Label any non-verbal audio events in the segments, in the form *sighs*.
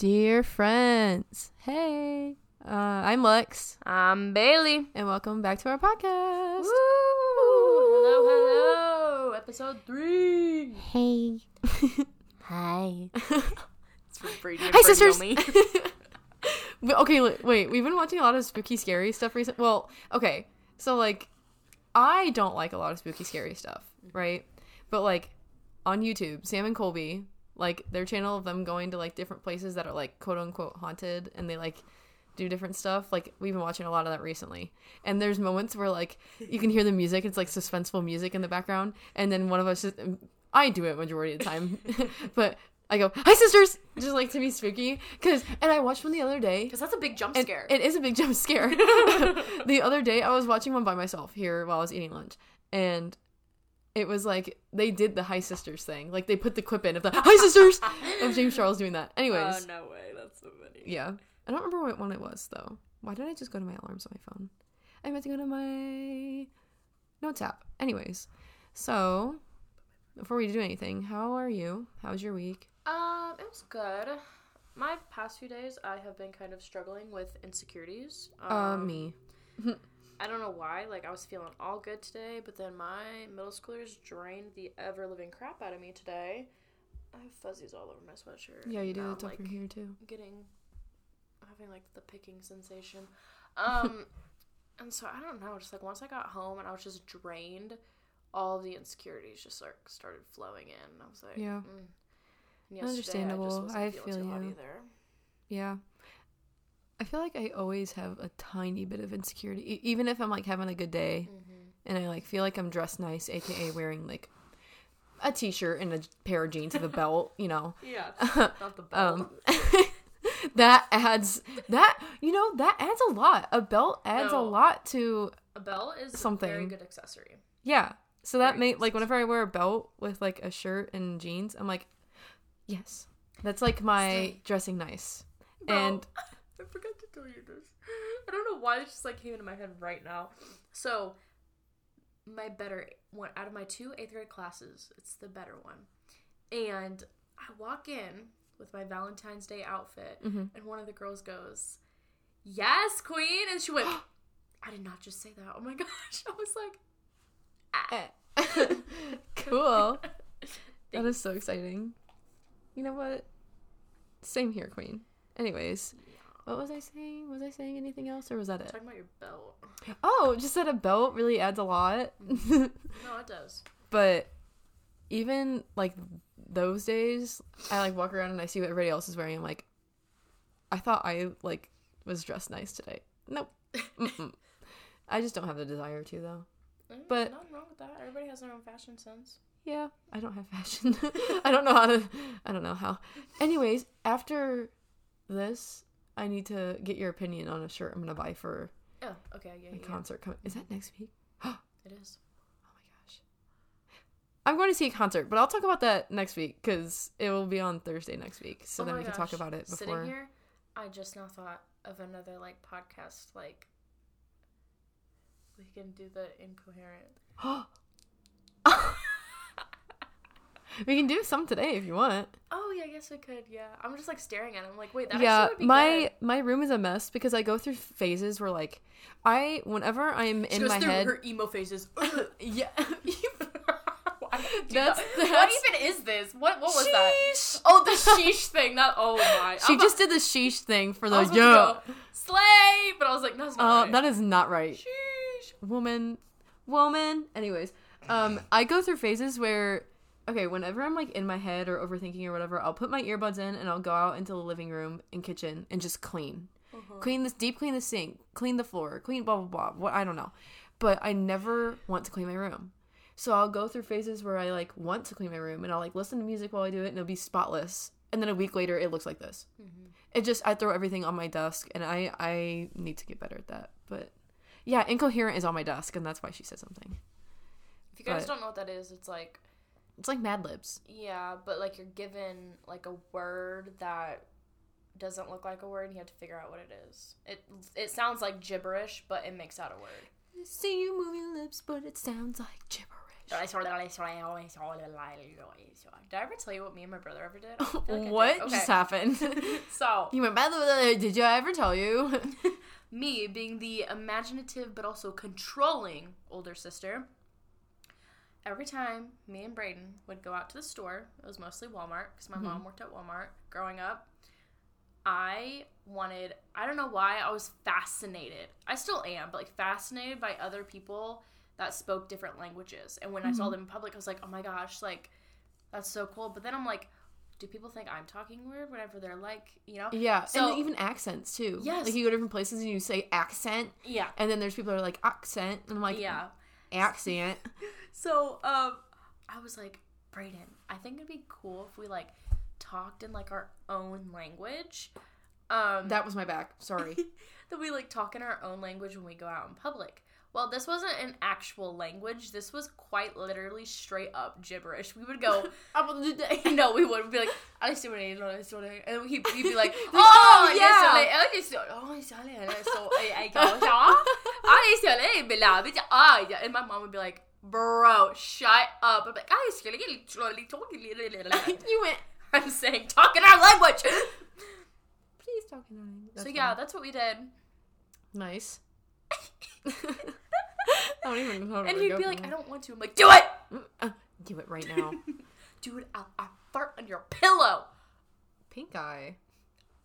Dear friends, hey, uh, I'm Lex, I'm Bailey. and welcome back to our podcast. Hello, hello. Episode three. Hey. *laughs* Hi. It's for Brady and Hi, Brady sisters. only. *laughs* Okay, wait, we've been watching a lot of spooky, scary stuff recently. Well, okay, so like, I don't like a lot of spooky, scary stuff, right? But like, on YouTube, Sam and Colby, like their channel of them going to like different places that are like quote unquote haunted, and they like do different stuff. Like we've been watching a lot of that recently, and there's moments where like you can hear the music, it's like suspenseful music in the background, and then one of us just, um, I do it majority of the time, *laughs* but. I go, hi sisters, just like to be spooky, cause and I watched one the other day, Because that's a big jump scare. It is a big jump scare. *laughs* *laughs* the other day, I was watching one by myself here while I was eating lunch, and it was like they did the Hi Sisters thing. Like they put the quip in of the Hi Sisters *laughs* of James Charles doing that. Anyways, Oh, no way. That's so funny. yeah, I don't remember what one it was though. Why did I just go to my alarms on my phone? I meant to go to my notes app. Anyways, so before we do anything, how are you? How was your week? Um, it was good. My past few days, I have been kind of struggling with insecurities. Um, uh, me. I don't know why. Like, I was feeling all good today, but then my middle schoolers drained the ever living crap out of me today. I have fuzzies all over my sweatshirt. Yeah, you do. I'm, over like, here too. getting having like the picking sensation. Um *laughs* and so I don't know, just like once I got home and I was just drained, all the insecurities just like started flowing in. I was like, Yeah. mm. Understandable. I, just wasn't I feel you. either. Yeah. I feel like I always have a tiny bit of insecurity, e- even if I'm like having a good day Mm-hmm. and I like feel like I'm dressed nice, aka wearing like a t-shirt and a pair of jeans with a belt, you know. *laughs* Yeah, *laughs* not the belt. Um, *laughs* that adds that you know that adds a lot. A belt adds No. a lot to a belt is a very something. good accessory. yeah. So that Very made like whenever I wear a belt with like a shirt and jeans, I'm like, yes, that's like my dressing nice. Bro, And I forgot to tell you this. I don't know why this just like came into my head right now. So, my better one out of my two eighth grade classes, it's the better one. And I walk in with my Valentine's Day outfit, Mhm. and one of the girls goes, "Yes, queen!" And she went, *gasps* "I did not just say that. Oh my *laughs* gosh!" I was like, Eh. *laughs* cool. *laughs* that is so exciting. You know what? Same here, Queen. Anyways, what was I saying? Was I saying anything else, or was that it? "Talking about your belt." Oh, just that a belt really adds a lot. *laughs* No, it does. but even like those days, I like walk around and I see what everybody else is wearing. I'm like, I thought I like was dressed nice today. Nope. *laughs* Mm-mm. I just don't have the desire to though. Mm, But- nothing wrong with that. Everybody has their own fashion sense. Yeah, I don't have fashion. *laughs* I don't know how to. I don't know how. Anyways, after this, I need to get your opinion on a shirt I'm gonna buy for Oh, okay, yeah, my yeah, concert. Coming. Is that next week? *gasps* Oh it is. Oh my gosh. I'm going to see a concert, but I'll talk about that next week because it will be on Thursday next week. So Oh then my we can talk gosh. about it before. Sitting here, I just now thought of another like podcast. Like, we can do the incoherent. *gasps* *gasps* Oh we can do some today if you want. Oh yeah, I guess we could. Yeah, I'm just like staring at him. Like, wait, that yeah, would be my my room is a mess because I go through phases where like I whenever I'm good. She in goes my head. her emo phases. *laughs* yeah. *laughs* Why do you do That's- that's- What even is this? What what was that? Oh, the sheesh thing. Not oh my. *laughs* She I'm just did the sheesh thing for the yeah. slay, but I was like, no, that's Uh, right. that is not right. sheesh. woman woman anyways um i go through phases where okay whenever i'm like in my head or overthinking or whatever i'll put my earbuds in and i'll go out into the living room and kitchen and just clean. Uh-huh. clean this deep clean the sink clean the floor clean blah blah blah what i don't know. But i never want to clean my room. So i'll go through phases where i like want to clean my room and i'll like listen to music while i do it and it'll be spotless. And then a week later it looks like this. Mm-hmm. it just i throw everything on my desk and i i need to get better at that. But yeah incoherent is on my desk and that's why she said something. If you guys But- don't know what that is, it's like it's like mad libs Yeah, but like you're given like a word that doesn't look like a word and you have to figure out what it is. It it sounds like gibberish, but it makes out a word. see you moving lips but it sounds like gibberish Did I ever tell you what me and my brother ever did? Like I did. *laughs* what Okay. just happened? *laughs* So, *laughs* you went, by the way, did you ever tell you? me being the imaginative but also controlling older sister, every time me and Brayden would go out to the store, it was mostly Walmart because my mom mm-hmm. worked at Walmart growing up. I wanted, I don't know why, I was fascinated. I still am, but like fascinated by other people that spoke different languages. And when I saw mm-hmm. them in public, I was like, oh my gosh, like, that's so cool. But then I'm like, do people think I'm talking weird whenever they're like, you know? yeah, So- and even accents too. Yes. like you go to different places and you say accent, Yeah. and then there's people that are like accent, and I'm like, yeah. Accent. *laughs* So, um, I was like, Brayden, I think it'd be cool if we like talked in like our own language. Um, That was my back. Sorry. *laughs* that we like talk in our own language when we go out in public. Well, this wasn't an actual language. This was quite literally straight up gibberish. We would go, *laughs* *laughs* no, we wouldn't be like, "I see what I know, I what I-" and he'd, he'd be like, *laughs* oh, oh, yeah. yeah, oh, this, oh, this, so I, I go, I see, blah, blah, ah, yeah." and my mom would be like, bro, shut up. I'm like, I see, slowly talking. you went. I'm saying, talk in our language. Please talk in our language. so yeah, that's what we did. nice. I don't even know And he'd be like, I don't want to. I'm like, do it. Uh, do it right now. *laughs* Do it. I'll, I'll fart on your pillow. Pink eye.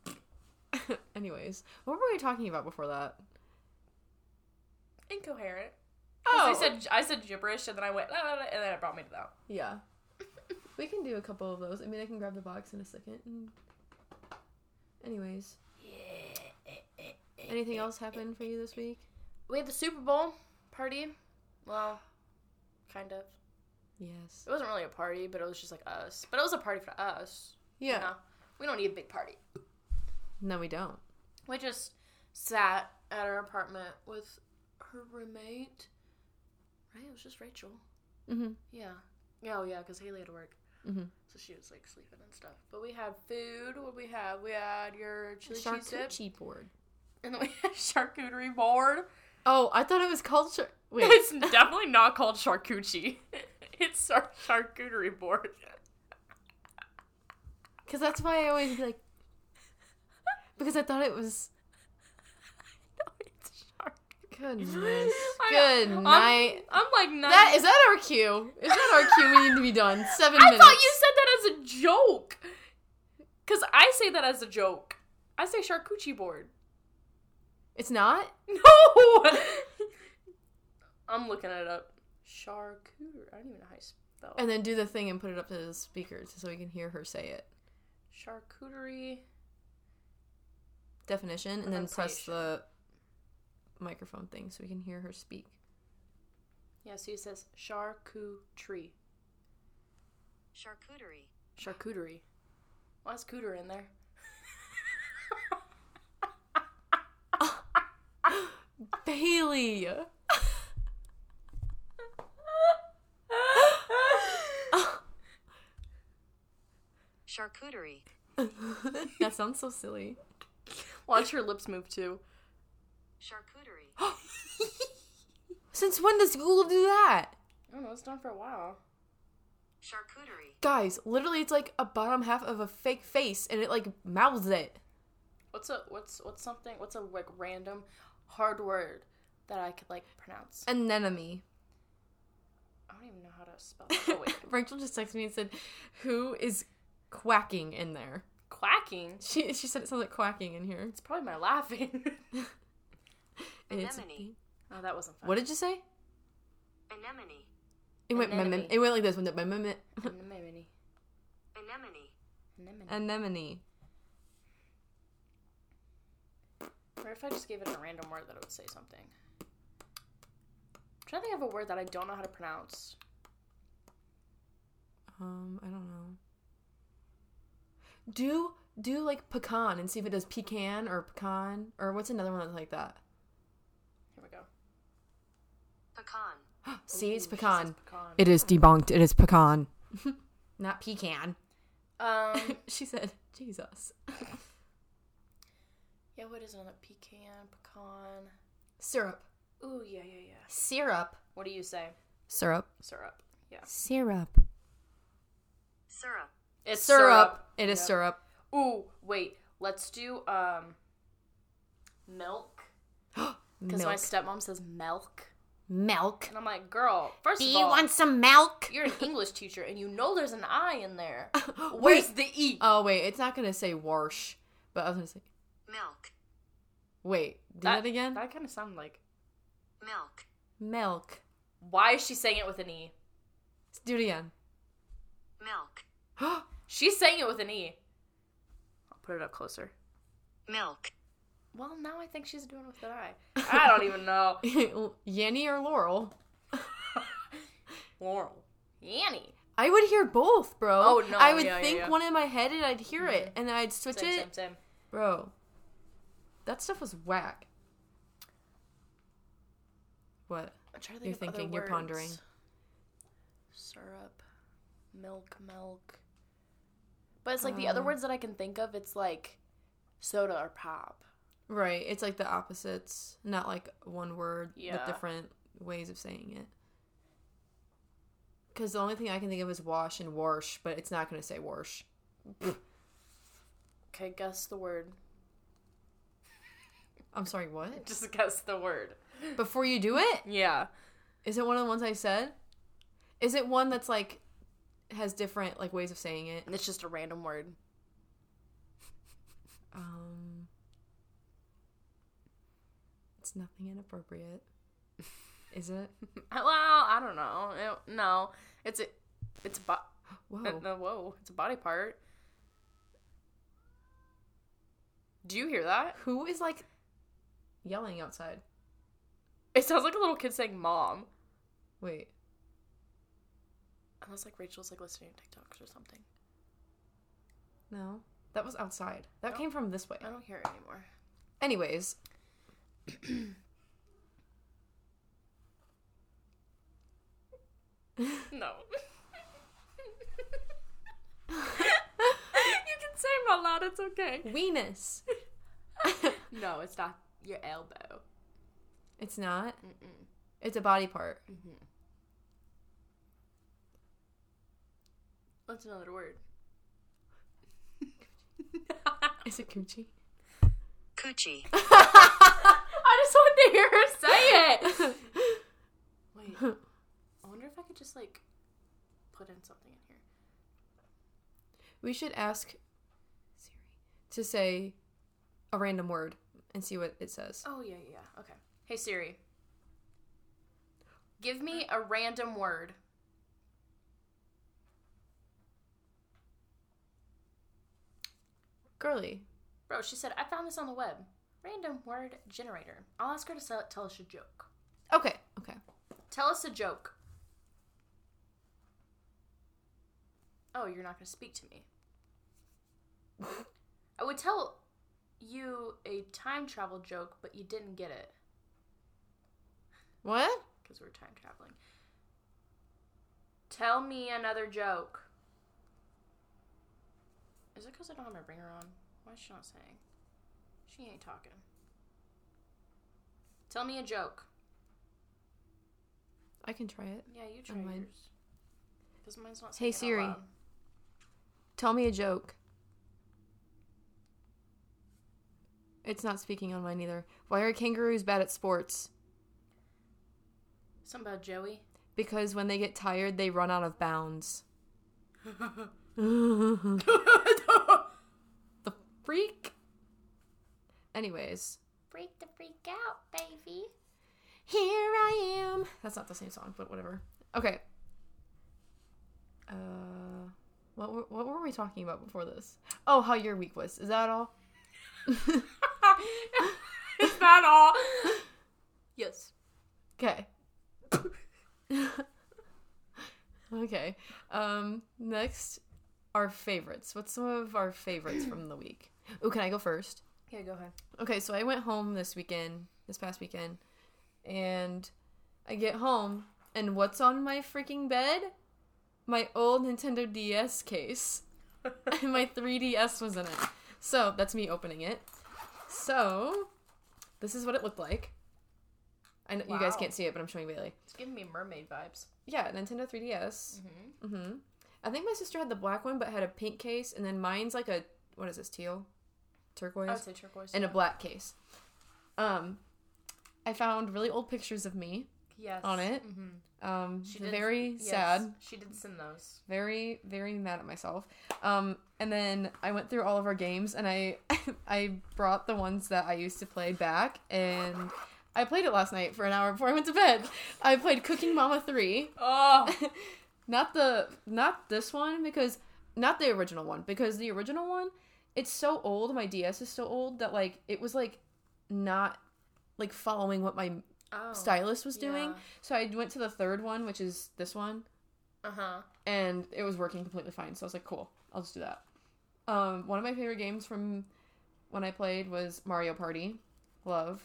*laughs* Anyways, what were we talking about before that? Incoherent. Oh, I said I said gibberish and then I went "La, la, la," and then it brought me to that. yeah. *laughs* we can do a couple of those. I mean, I can grab the box in a second. and- Anyways, anything else happen for you this week? We had the Super Bowl party. Well, kind of. Yes. It wasn't really a party, but it was just like us. But it was a party for us. Yeah. You know? We don't need a big party. No, we don't. We just sat at our apartment with her roommate. Right? It was just Rachel. Mm-hmm. Yeah. Yeah, oh yeah, because Haley had to work. Mhm. So she was like sleeping and stuff. But we had food. What we had? We had your chili cheese dip. Board. And then we had charcuterie board. Oh, I thought it was called. Char- Wait. It's definitely not called charcuterie. *laughs* it's our charcuterie board. Because that's why I always be like. Because I thought it was. no, it's charcuterie. Goodness. I- Good I'm- night. I'm, like nine. That is that our cue? Is that our cue? We need to be done. *laughs* Seven I minutes. thought you said that as a joke. Cause I say that as a joke. I say charcuterie board. It's not. *laughs* No. *laughs* I'm looking it up. Charcuterie. I don't even know how you spell. it. And then do the thing and put it up to the speakers so we can hear her say it. Charcuterie. Definition, and then press the microphone thing so we can hear her speak. Yeah, so it says charcuterie. Charcuterie. Charcuterie. Why is cooter in there? Bailey. Charcuterie. that sounds so silly. Watch her lips move too. Charcuterie. *gasps* Since when does Google do that? I don't know, it's done for a while. Charcuterie. Guys, literally, it's like a bottom half of a fake face, and it like mouths it. What's a what's what's something what's a like random hard word that I could like pronounce? Anemone. I don't even know how to spell it. Oh wait. *laughs* Rachel just texted me and said, "Who is quacking in there?" Quacking. She she said it sounds like quacking in here. It's probably my laughing. *laughs* Anemone. oh, that wasn't fun. what did you say? Anemone. It went mem- Anemone. it went like this when the mem- mem- Anemone. Anemone. Anemone. anemone. Or if I just gave it a random word that it would say something. I'm trying to think of a word that I don't know how to pronounce. Um, I don't know. Do do like pecan and see if it does pecan or pecan or what's another one that's like that. Here we go. Pecan. *gasps* see, it's Ooh, she pecan. pecan. It is debunked. It is pecan, *laughs* not pecan. Um. *laughs* she said, "Jesus." *laughs* Yeah. What is another pecan? Pecan. Syrup. Ooh. Yeah. Yeah. Yeah. Syrup. What do you say? Syrup. Syrup. Yeah. Syrup. Syrup. It's Syrup. It is Yep. syrup. Ooh, wait. Let's do um milk *gasps* because my stepmom says milk, Milk. and I'm like, girl. First Do of you all, want some milk? you're an *laughs* English teacher, and you know there's an I in there. *laughs* Wait. Where's the E? Oh wait, it's not gonna say wash, but I was gonna say. Milk. Wait, do that, again. That kind of sounded like. Milk. Milk. Why is she saying it with an E? Do it again. Milk. *gasps* She's saying it with an E. I'll put it up closer. Milk. Well, now I think she's doing it with an I. I don't even know. *laughs* Yanny or Laurel? *laughs* Laurel. Yanny. I would hear both, bro. Oh, no, I would yeah, yeah, think yeah. one in my head and I'd hear it, mm-hmm. and then I'd switch Same, it. same, same. Bro, that stuff was whack. What? I'm trying to You're think other thinking, you're pondering. Syrup, milk, milk. But it's like the other Um, words that I can think of. It's like soda or pop. Right. It's like the opposites, not like one word, Yeah. but different ways of saying it. Because the only thing I can think of is wash and wash, but it's not going to say wash. Okay, guess the word. I'm sorry, what? *laughs* Just guess the word. Before you do it? Yeah. Is it one of the ones I said? Is it one that's like has different like ways of saying it? And it's just a random word. Um It's nothing inappropriate. Is it? *laughs* Well, I don't know. It- no, it's a, it's a bo- Whoa. uh, no, whoa, it's a body part. Do you hear that? Who is like yelling outside? It sounds like a little kid saying "mom." Wait. Unless like Rachel's like listening to TikToks or something. No. That was outside. That No. came from this way. I don't hear it anymore. Anyways. *coughs* No. *laughs* you can say them out loud. It's okay. Venus. *laughs* No, it's not your elbow. It's not. Mm-mm. It's a body part. Mm-hmm. What's another word? *laughs* Is it coochie? Coochie. *laughs* I just wanted to hear her say it. Wait, I wonder if I could just like put in something in here. we should ask Siri to say a random word and see what it says. Oh yeah, yeah. yeah. Okay. Hey Siri. Give me a random word. Girly. Bro, she said I found this on the web. Random word generator. I'll ask her to sell, tell us a joke. Okay. Okay. Tell us a joke. Oh, you're not going to speak to me. *laughs* I would tell you a time travel joke, but you didn't get it What? because we're time traveling. Tell me another joke. Is it because I don't have my ringer on? Why is she not saying? She ain't talking. Tell me a joke. I can try it. Yeah, you try mine. yours. Because mine's not Hey, saying it out Siri. Tell me a joke. It's not speaking on mine either. Why are kangaroos bad at sports? Something about Joey. Because when they get tired, they run out of bounds. *laughs* the freak. Anyways, Freak the freak out, baby. here I am. That's not the same song, but whatever. Okay. Uh, what were, what were we talking about before this? Oh, how your week was. Is that all? *laughs* *laughs* *laughs* Is that all? yes. Okay. *laughs* okay. Um next our favorites. What's some of our favorites from the week? Oh, can I go first? Yeah, go ahead. Okay, so I went home this weekend, this past weekend, and I get home and what's on my freaking bed? My old Nintendo DS case. *laughs* and my 3DS was in it. So, that's me opening it. So, this is what it looked like. I know you guys can't see it, but I'm showing Bailey. It's giving me mermaid vibes. Yeah, Nintendo 3DS. Mm-hmm. Mm-hmm. I think my sister had the black one, but had a pink case, and then mine's like a what is this teal, turquoise, I would say turquoise. and yeah. a black case. Um, I found really old pictures of me yes. on it. Mm-hmm. Um, She did- very yes, sad, She did send those. very very mad at myself. Um, and then I went through all of our games, and I *laughs* I brought the ones that I used to play back, and I played it last night for an hour before I went to bed. I played Cooking Mama three. Oh. *laughs* not the not this one because not the original one because the original one it's so old my ds is so old that like it was like not like following what my oh. stylus was doing yeah. so i went to the third one which is this one Uh huh. and it was working completely fine so i was like cool i'll just do that um one of my favorite games from when i played was mario party love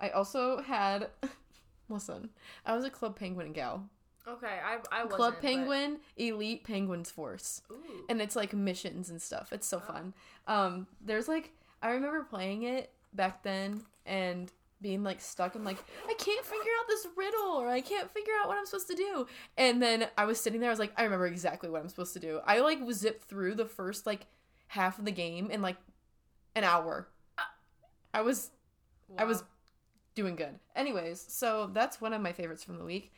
i also had *laughs* listen i was a club penguin gal Okay, I I wasn't. Club but- Penguin, Elite Penguins Force. Ooh. And it's like missions and stuff. It's so Oh. fun. Um, there's like I remember playing it back then and being like stuck and like I can't figure out this riddle or I can't figure out what I'm supposed to do. And then I was sitting there, I was like, I remember exactly what I'm supposed to do. I like was zipped through the first like half of the game in like an hour. I was I was doing good. Anyways, so that's one of my favorites from the week.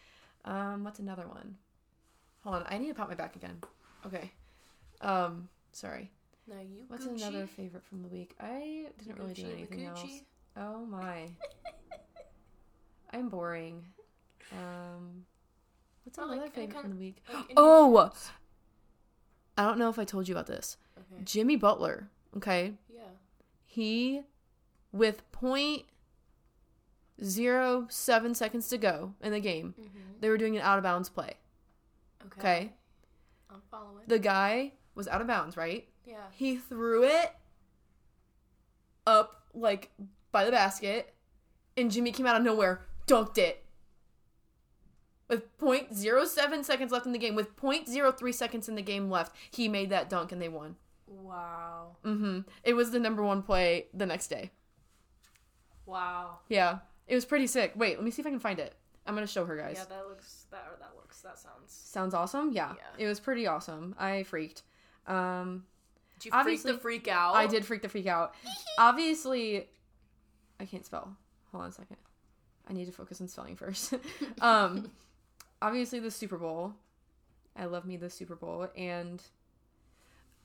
Um, what's another one? Hold on, I need to pop my back again. Okay. Um, sorry. No, you. What's Gucci. another favorite from the week? I didn't really do anything Gucci. else. Oh my. I'm boring. Um, what's Well, another like, kind from the week? Like, Oh! I don't know if I told you about this. Okay. Jimmy Butler. Okay, Yeah. he with point zero seven seconds to go in the game, Mm-hmm. they were doing an out of bounds play. Okay. Okay, I'm following. the guy was out of bounds, right? yeah. He threw it up like by the basket, and Jimmy came out of nowhere, dunked it. With 0.07 seconds left in the game, with 0.03 seconds in the game left, he made that dunk and they won. Wow. Mm-hmm. It was the number one play the next day. Wow. Yeah, it was pretty sick. Wait, let me see if I can find it. I'm gonna show her guys. Yeah, that looks. That or that looks. That sounds. Sounds awesome. Yeah, Yeah. it was pretty awesome. I freaked. Um, Did you freak the freak out? I did freak the freak out. Obviously, I can't spell. Hold on a second. I need to focus on spelling first. *laughs* um, *laughs* obviously the Super Bowl. I love me the Super Bowl, and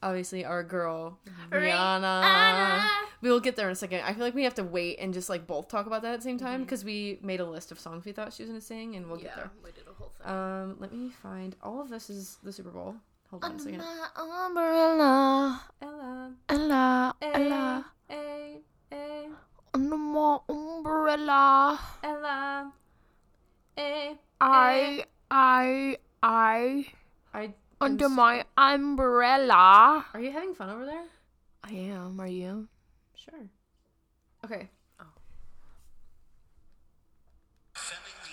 obviously our girl Rihanna. Rihanna. We will get there in a second. I feel like we have to wait and just like both talk about that at the same Mm-hmm. time because we made a list of songs we thought she was gonna sing, and we'll yeah, get there. we did a whole thing. Um, let me find. All of this is the Super Bowl. Hold on a second. my umbrella, Ella, Ella, Ella, A, A, under my umbrella, Ella, A. I, I, I, I I'm under s- my umbrella. Are you having fun over there? I am. Are you? Sure. Okay. Oh. Sending the.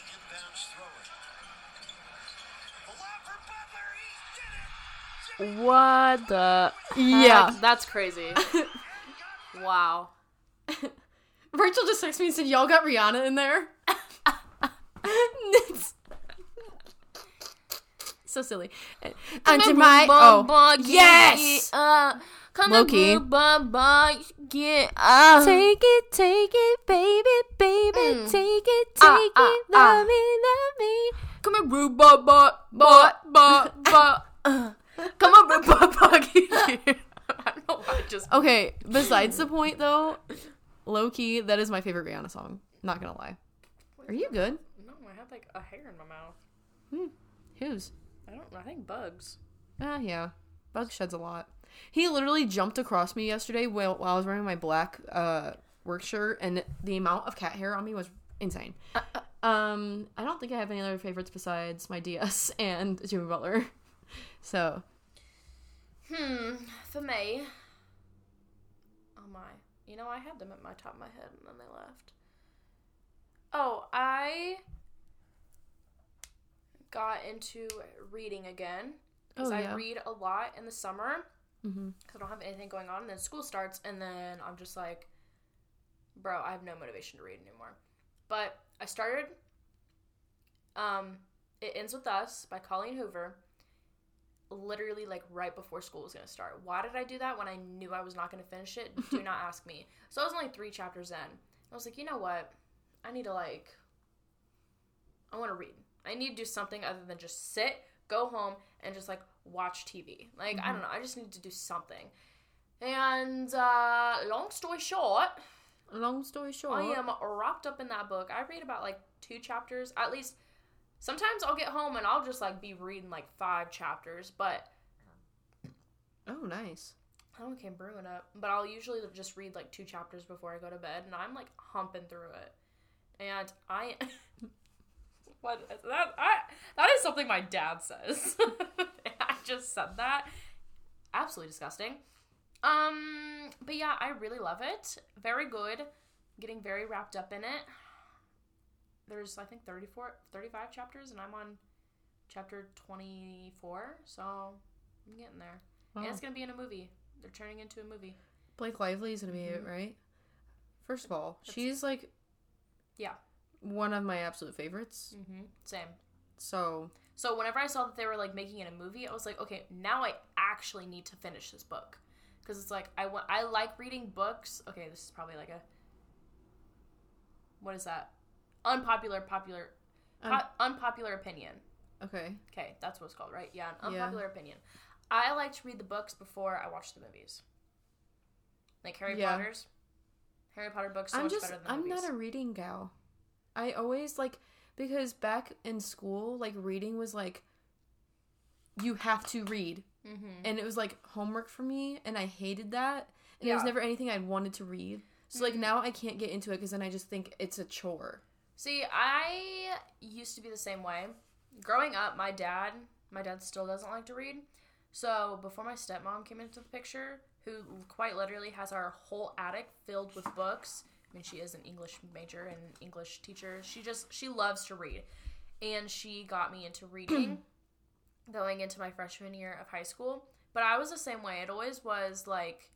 The lob for Butler. He did it. What the? Yeah. that's crazy. *laughs* wow. *laughs* Rachel just texted me and said, "Y'all got Rihanna in there." *laughs* So silly. Under my oh yes. Uh, come bumba, get uh. Take it, take it, baby, baby, Mm. take it, Ah, take ah, it, ah. love me, love me. Come on, boo, ba, ba, ba, ba, ba. Uh, Come on, boo, ba, ba, *laughs* I don't know why I just. Okay. Besides the point, though, low key, that is my favorite Rihanna song. Not gonna lie. Are you good? No, I have like a hair in my mouth. Hmm. Whose? I don't. I think bugs. Ah, yeah. Bug sheds a lot. He literally jumped across me yesterday while, while I was wearing my black uh, work shirt, and the amount of cat hair on me was insane. Um, I don't think I have any other favorites besides my DS *laughs* and Jimmy Butler. *laughs* So, Hmm. For me. Oh my. You know, I had them at my top of my head and then they left. Oh, I got into reading again. Because Oh, I read a lot in the summer. Because I don't have anything going on. And then school starts, and then I'm just like, bro, I have no motivation to read anymore. But I started. Um, it ends with us by Colleen Hoover. Literally, like right before school was gonna start. Why did I do that when I knew I was not gonna finish it? Do not *laughs* ask me. So I was only three chapters in. I was like, you know what? I need to like. I want to read. I need to do something other than just sit, go home, and just like watch TV. Like I don't know. I just need to do something. And uh, long story short, Long story short, I am wrapped up in that book. I read about like two chapters at least. Sometimes I'll get home and I'll just like be reading like five chapters, but Oh, nice. I don't came brewing up. But I'll usually just read like two chapters before I go to bed, and I'm like humping through it. And I, *laughs* what is that? I that is something my dad says. *laughs* I just said that. Absolutely disgusting. Um, but yeah, I really love it. Very good. Getting very wrapped up in it. There's I think 34 35 chapters and I'm on chapter 24, so I'm getting there. And it's going to be in a movie. They're turning into a movie. Blake Lively is gonna be it, Mhm. right? First of all, That's- she's like Yeah. one of my absolute favorites. Mhm. Same. So So whenever I saw that they were like making it a movie, I was like, okay, now I actually need to finish this book because it's like I want I like reading books. Okay, this is probably like a what is that? Unpopular popular Un- po- unpopular opinion. okay, Okay, that's what it's called, right? Yeah, an Yeah. unpopular opinion. I like to read the books before I watch the movies. Like Harry Yeah. Potter's. Harry Potter books so I'm much just better than I'm movies. not a reading gal. I always like because back in school, like reading was like you have to read, mm-hmm. and it was like homework for me, and I hated that. And it was never anything I'd wanted to read. So like Mhm. now I can't get into it because then I just think it's a chore. See, I used to be the same way. Growing up, my dad, my dad still doesn't like to read. So before my stepmom came into the picture, who quite literally has our whole attic filled with books. I mean, she is an English major and English teacher. She just she loves to read, and she got me into reading *clears throat* going into my freshman year of high school. But I was the same way. It always was like,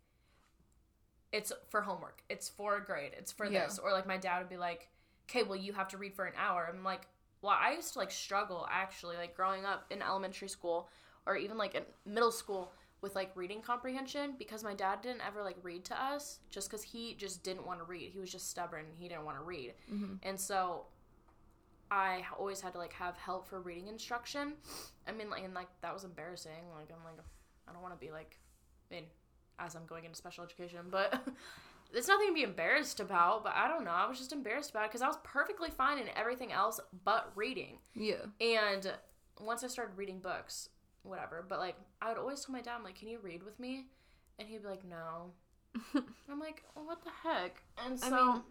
it's for homework. It's for a grade. It's for Yeah. this. Or like my dad would be like, okay, well you have to read for an hour. I'm like, well, I used to like struggle actually, like growing up in elementary school or even like in middle school with like reading comprehension because my dad didn't ever like read to us just because he just didn't want to read. He was just stubborn. and He didn't want to read. Mm-hmm. And so I always had to like have help for reading instruction. I mean, like, and like that was embarrassing. Like, I'm like, I don't want to be like, I mean, as I'm going into special education, but *laughs* it's nothing to be embarrassed about. But I don't know. I was just embarrassed about it because I was perfectly fine in everything else but reading. Yeah. And once I started reading books, whatever. But like, I would always tell my dad, I'm like, can you read with me? And he'd be like, no. *laughs* I'm like, well, what the heck? And I so, mean,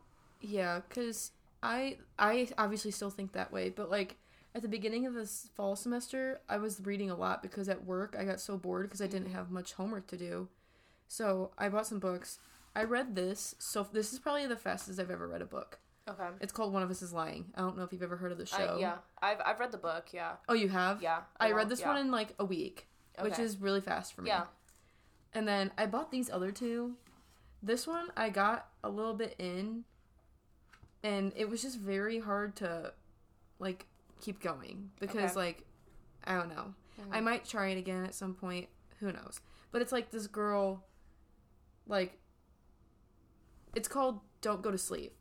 yeah, because I I obviously still think that way, but like at the beginning of this fall semester, I was reading a lot because at work I got so bored because I didn't mm. have much homework to do. So I bought some books. I read this. So this is probably the fastest I've ever read a book. okay. It's called One of Us Is Lying. I don't know if you've ever heard of the show. I, yeah, I've I've read the book. Yeah, Oh, you have? yeah. I well, read this yeah. one in like a week, which is really fast for me. Yeah. And then I bought these other two. This one I got a little bit in, and it was just very hard to, like, keep going because, Okay. like, I don't know. I Mhm. might try it again at some point. Who knows? But it's like this girl, like, it's called Don't Go to Sleep.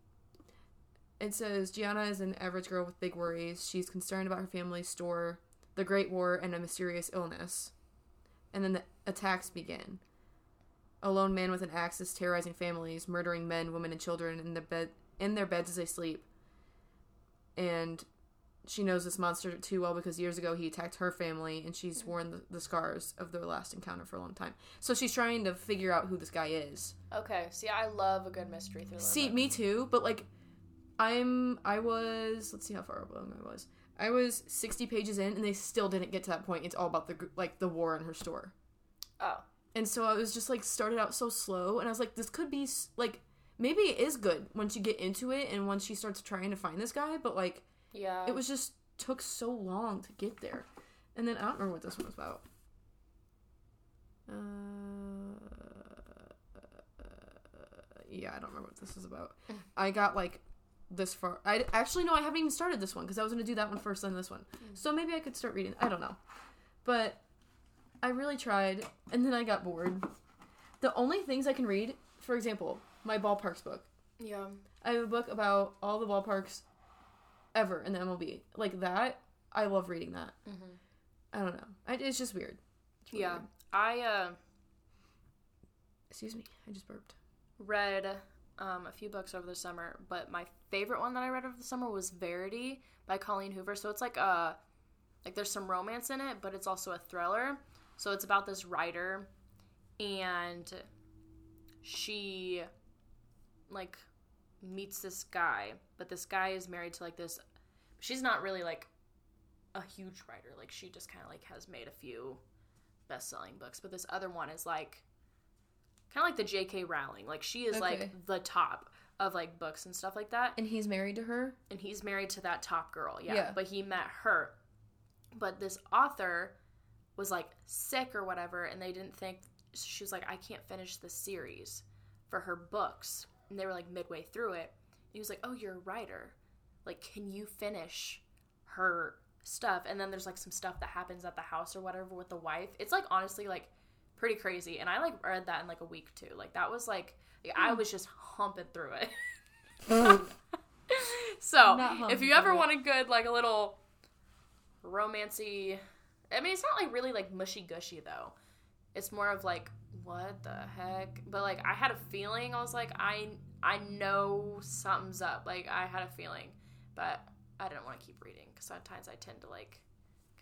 It says Gianna is an average girl with big worries. She's concerned about her family's store, the Great War, and a mysterious illness. And then the attacks begin. A lone man with an axe is terrorizing families, murdering men, women, and children in the bed in their beds as they sleep. And she knows this monster too well because years ago he attacked her family, and she's mm-hmm. worn the, the scars of their last encounter for a long time. So she's trying to figure out who this guy is. Okay. See, I love a good mystery thriller. See, book. me too, but like I'm I was let's see how far along I was. I was 60 pages in and they still didn't get to that point. It's all about the like the war in her store. Oh. And so I was just like started out so slow and I was like this could be like maybe it is good once you get into it and once she starts trying to find this guy, but like Yeah. it was just took so long to get there. And then I don't remember what this one was about. Uh, yeah, I don't remember what this is about. *laughs* I got like this far. I actually no, I haven't even started this one because I was gonna do that one first, then this one. So maybe I could start reading. I don't know, but I really tried, and then I got bored. The only things I can read, for example, my ballparks book. Yeah. I have a book about all the ballparks ever in the MLB. Like that, I love reading that. I don't know. I, it's just weird. It's Yeah. weird. I uh Excuse me. I just burped. read um, a few books over the summer, but my favorite one that I read over the summer was Verity by Colleen Hoover. So it's like a like there's some romance in it, but it's also a thriller. So it's about this writer and she like meets this guy, but this guy is married to like this she's not really like a huge writer. Like she just kind of like has made a few best-selling books, but this other one is like kind of like the J.K. Rowling. Like she is Okay. like the top of like books and stuff like that. And he's married to her. And he's married to that top girl. Yeah. Yeah. But he met her. But this author was like sick or whatever, and they didn't think she was like, I can't finish the series for her books. And they were like midway through it. He was like, Oh, you're a writer. Like, can you finish her stuff? And then there's like some stuff that happens at the house or whatever with the wife. It's like honestly like pretty crazy. And I like read that in like a week too. Like that was like, like, I was just humping through it. *laughs* *laughs* so if you ever want a good like a little romancy I mean it's not like really like mushy gushy though. It's more of like what the heck? But like I had a feeling I was like I I know something's up. Like I had a feeling, but I didn't want to keep reading because sometimes I tend to like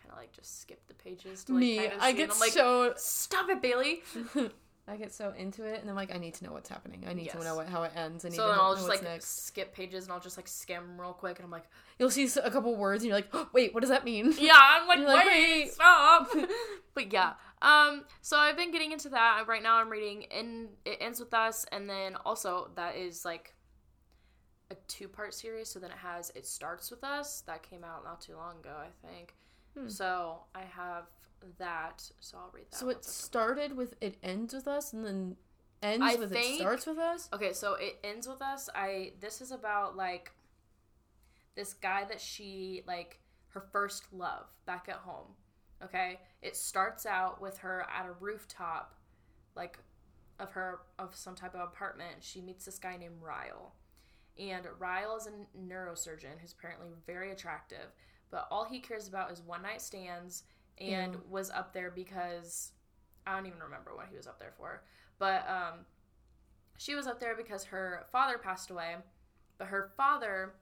kind of like just skip the pages. To, like, Me, I get I'm like, so stop it, Bailey. *laughs* I get so into it, and I'm like, I need to know what's happening. I need to know what, how it ends. I need So to then know, I'll just like next. skip pages and I'll just like skim real quick and I'm like, You'll see a couple words, and you're like, oh, *gasps* wait, what does that mean? yeah, I'm like, *laughs* You're like, wait, wait. stop. *laughs* but yeah, um, so I've been getting into that. Right now, I'm reading "In It Ends with Us," and then also that is like a two part series. So then it has "It Starts with Us" that came out not too long ago, I think. Hmm. So I have that. So I'll read that. So it started with it ends with us, and then ends I with think- it starts with us. Okay, so it ends with us. I this is about like this guy that she like her first love back at home. Okay? It starts out with her at a rooftop like of her of some type of apartment. She meets this guy named Ryle. And Ryle is a neurosurgeon who's apparently very attractive, but all he cares about is one night stands and Ew. was up there because I don't even remember what he was up there for. But um she was up there because her father passed away, but her father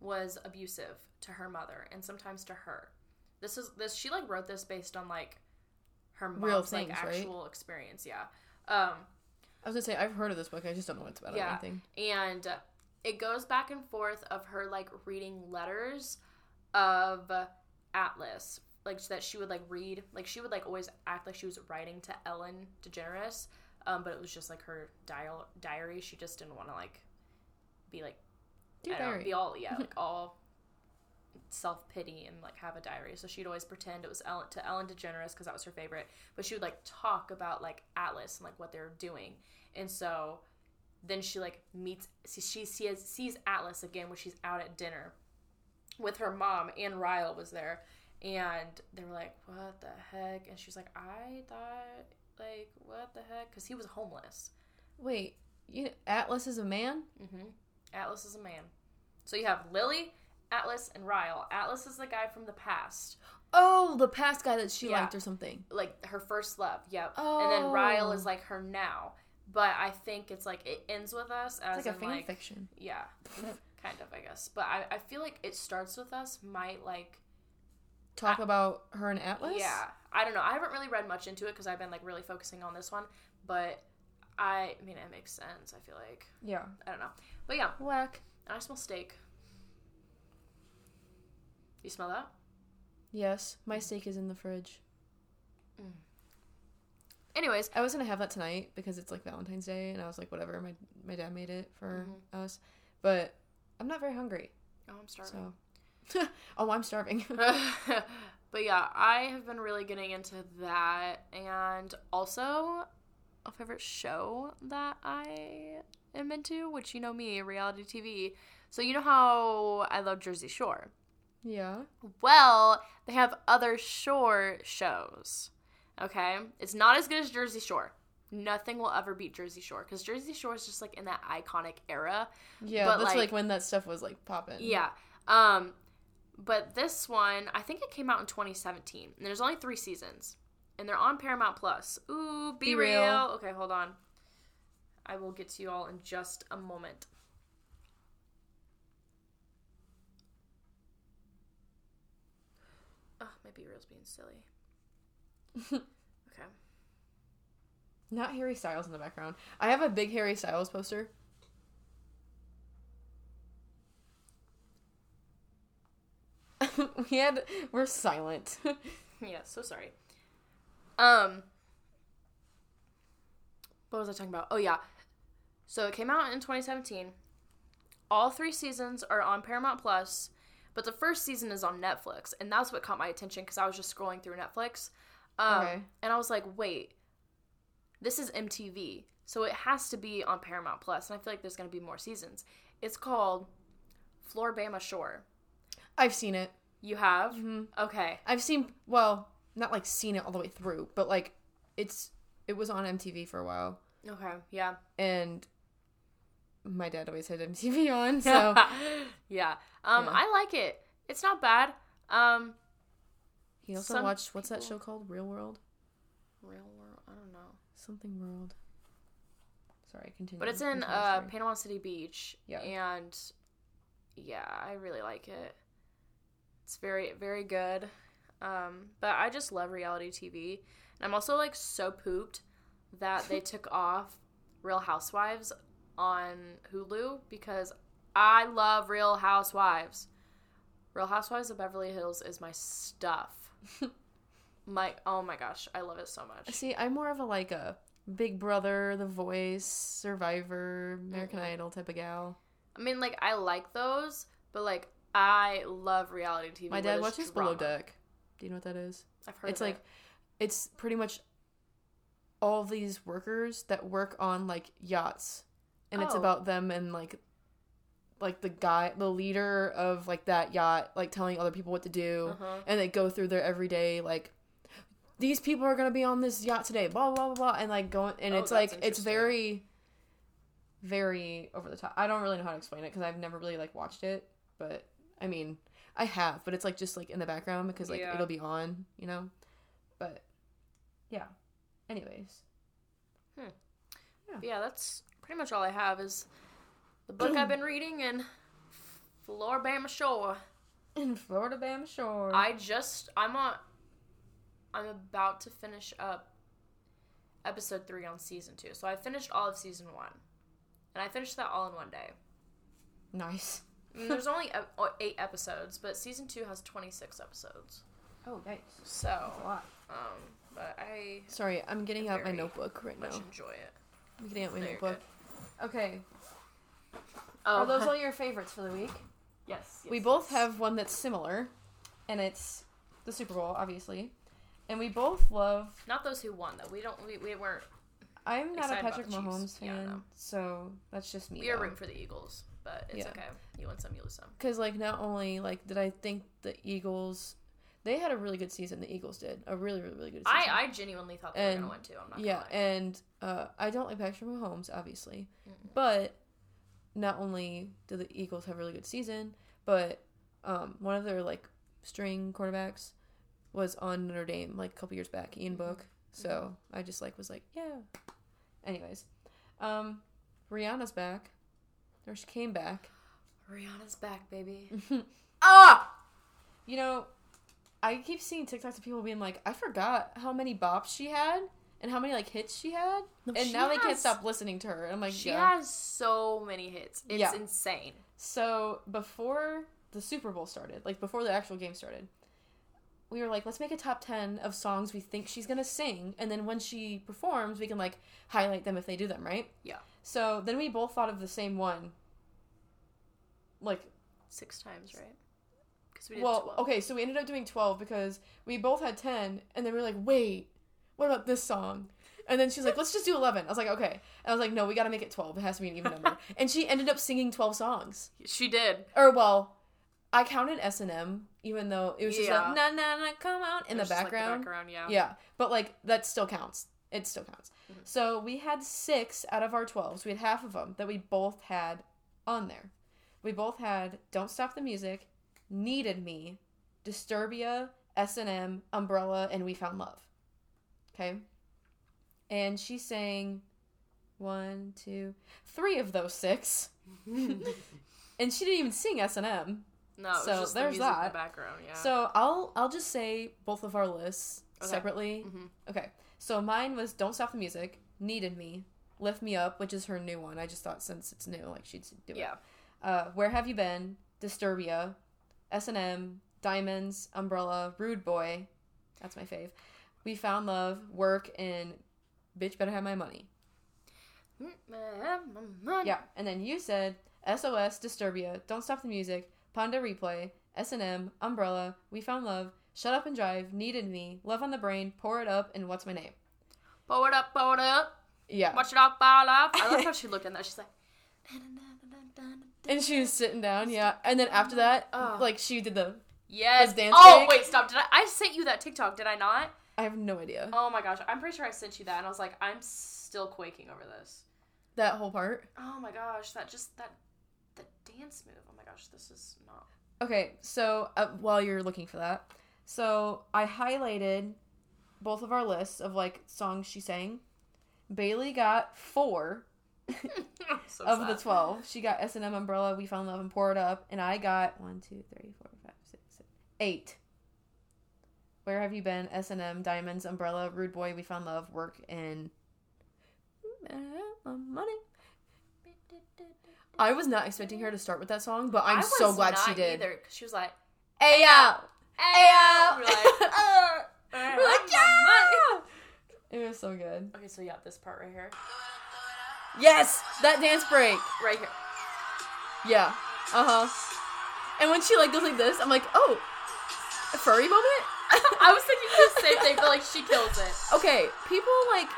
was abusive to her mother and sometimes to her. This is this she like wrote this based on like her mom's Real like things, right? actual experience, yeah. Um I was gonna say I've heard of this book. I just don't know what it's about or Yeah. anything. and it goes back and forth of her like reading letters of Atlas like that she would like read like she would like always act like she was writing to Ellen DeGeneres um but it was just like her dial diary she just didn't want to like be like Dear I don't know, be all yeah *laughs* like all self pity and like have a diary. So she'd always pretend it was Ellen to Ellen DeGeneres because that was her favorite. But she would like talk about like Atlas and like what they're doing. And so then she like meets she she sees, sees Atlas again when she's out at dinner with her mom and Ryle was there. And they were like, "What the heck?" And she's like, "I thought like what the heck?" Because he was homeless. Wait, you Atlas is a man. Mm-hmm. Atlas is a man. So you have Lily, Atlas, and Ryle. Atlas is the guy from the past, Oh, the past guy that she Yeah. liked or something. like her first love. Yep. Oh. And then oh. Ryle Oh. is like her now. But I think it's like it ends with us as It's like a fan like fiction. yeah, *laughs* kind of I guess. But I, I feel like it starts with us might like Talk about her and Atlas. yeah. I don't know. I haven't really read much into it because I've been like really focusing on this one. But I, I mean, it makes sense. I feel like Yeah. I don't know. But yeah, Whack. I smell steak. You smell that? Yes, my steak is in the fridge. Anyways, I was gonna have that tonight because it's like Valentine's Day, and I was like, whatever. My my dad made it for Mm-hmm. us, but I'm not very hungry, oh, I'm starving. so. *laughs* oh, I'm starving. *laughs* *laughs* but yeah, I have been really getting into that, and also a favorite show that I am into, which you know me, reality TV. So you know how I love Jersey Shore. Yeah. Well, they have other shore shows. Okay? It's not as good as Jersey Shore. Nothing will ever beat Jersey Shore because Jersey Shore is just like in that iconic era. Yeah, But, that's like, like- when that stuff was like popping. Yeah. Um but this one, I think it came out in 2017. And there's only 3 seasons. And they're on Paramount Plus. Ooh, be, Be real. real. Okay, hold on. I will get to you all in just a moment. BeReal's being silly. *laughs* okay. Not Harry Styles in the background. I have a big Harry Styles poster. *laughs* we had we're silent. *laughs* Yeah, so sorry. Um What was I talking about? Oh yeah. So it came out in 2017. All 3 seasons are on Paramount Plus, but the first season is on Netflix, and that's what caught my attention cuz I was just scrolling through Netflix. Um Okay. and I was like, "Wait. This is MTV. So it has to be on Paramount Plus, and I feel like there's going to be more seasons. It's called Floribama Shore. I've seen it. You have? Mhm. Okay. I've seen well, not like seen it all the way through, but like it's it was on MTV for a while, Okay. Yeah. and my dad always had *laughs* MTV on, so *laughs* yeah. Um, Yeah. I like it. It's not bad. Um, he also watched what's that show called? Real World, real world. I don't know, something World. Sorry, continue. but it's in uh. Panama City Beach. Yeah. And yeah, I really like it. It's very very good. Um, but I just love reality TV, and I'm also like so pooped that they *laughs* took off Real Housewives on Hulu because I love Real Housewives. Real Housewives of Beverly Hills is my stuff. *laughs* my oh my gosh, I love it so much. See, I'm more of a like a Big Brother, The Voice, Survivor, American Idol type of gal. I mean, like I like those, but like I love reality TV. My dad watches Below. Deck. Do you know what that is? I've heard it's like it. it's pretty much all these workers that work on like yachts and it's Oh. about them and like like the guy the leader of like that yacht like telling other people what to do Uh-huh. and they go through their everyday like these people are gonna be on this yacht today blah blah blah blah and like going and Oh, it's like it's very very over the top. I don't really know how to explain it because i've never really like watched it but i mean i have but it's like just like in the background because like Yeah. it'll be on you know? But yeah. Anyways. But yeah, that's pretty much all I have is the book I've been reading and Floribama Shore. in florida bama shore I just I'm on I'm about to finish up episode three on season two. So I finished all of season one. And I finished that all in one day. nice I mean, there's only oh, eight episodes, but season two has 26 episodes. oh nice So, a lot um, but I sorry i'm getting out my notebook right now enjoy it. i'm getting out my notebook okay Oh, are those all your favorites for the week yes, we yes, both yes. have one that's similar and it's the super bowl obviously and we both love not those who won though. We don't. We, we weren't. I'm not a Patrick. Mahomes Yeah, fan, know. so that's just me. We are rooting for the Eagles, but it's Yeah. okay. You win some, you lose some. because like not only like did I think the Eagles, they had a really good season. The Eagles did a really really really good season. I I genuinely thought they were And- gonna win too. I'm not. yeah, and uh, I don't like Patrick Mahomes obviously, but not only did the Eagles have a really good season, but um, one of their like string quarterbacks was on Notre Dame like a couple years back, Ian Book. So I just like was like yeah. Anyways, um, Rihanna's back, or she came back. Rihanna's back, baby. *laughs* ah! You know, I keep seeing TikToks of people being like, I forgot how many bops she had and how many like hits she had, No, and she now they can't stop listening to her. I'm like, She yeah. has so many hits. It's Yeah. insane. So before the Super Bowl started, like before the actual game started, we were like, let's make a top ten of songs we think she's gonna sing, and then when she performs, we can like highlight them if they do them, right? Yeah. So then we both thought of the same one. Like Six times, right? Because we did well, 12. okay, so we ended up doing 12 because we both had 10, and then we were like, wait, what about this song? And then she's like, let's just do 11. I was like, okay. And I was like, no, we got to make it 12. It has to be an even number. *laughs* and she ended up singing 12 songs. She did. Or, well, I counted S&M, even though it was just Yeah. like, na, na, na, come out in the just, like, background. background, yeah. Yeah. But, like, that still counts. It still counts. Mm-hmm. So we had six out of our 12s. We had half of them that we both had on there. We both had Don't Stop the Music, Needed Me, Disturbia, S&M, Umbrella, and We Found Love. Okay? And she sang one, two, three of those six. *laughs* and she didn't even sing S&M. No, it was So, there's the that. the background, yeah. So I'll I'll just say both of our lists Okay. separately. Mhm. Okay. So mine was Don't Stop the Music, Needed Me, Lift Me Up, which is her new one. I just thought since it's new, like she'd do it. yeah. Uh, Where Have You Been, Disturbia, S&M, Diamonds, Umbrella, Rude Boy. That's my fave. We Found Love, Work, and Bitch Better Have My Money. Mm, yeah. And then you said SOS, Disturbia, Don't Stop the Music, Pon de Replay, S&M, Umbrella, We Found Love, Shut Up and Drive, Needed Me, Love on the Brain, Pour It Up, and What's My Name. Pour it up, Pour it up. Yeah. Watch it up, all up. I love how she looked in that. She's like, *laughs* *laughs* And she was sitting down, yeah. And then after that, like she did the. yes. His dance oh, break? wait, stop. Did I? I sent you that TikTok, did I not? I have no idea. Oh my gosh. I'm pretty sure I sent you that. And I was like, I'm still quaking over this. That whole part. Oh my gosh. That just, that, the dance move. Oh my gosh. This is not. Okay, so uh, while you're looking for that, so I highlighted both of our lists of like songs she sang. Bailey got four so of the 12. She got S&M Umbrella, We Found Love, and Pour It Up. And I got one, two, three, four, five, six, seven, eight. Where Have You Been? S&M, Diamonds, Umbrella, Rude Boy, We Found Love, Work, and Money. I was not expecting her to start with that song, but I'm I so glad she did. Either, she was like, Hey, yo! Hey, yo! We're like, *laughs* uh, We're like, yeah! *laughs* It was so good. Okay, so yeah, this part right here. Yes! That dance break. Right here. Yeah. Uh huh. And when she like goes like this, I'm like, oh, a furry moment. *laughs* I was thinking the same thing, but like she kills it. Okay, people like.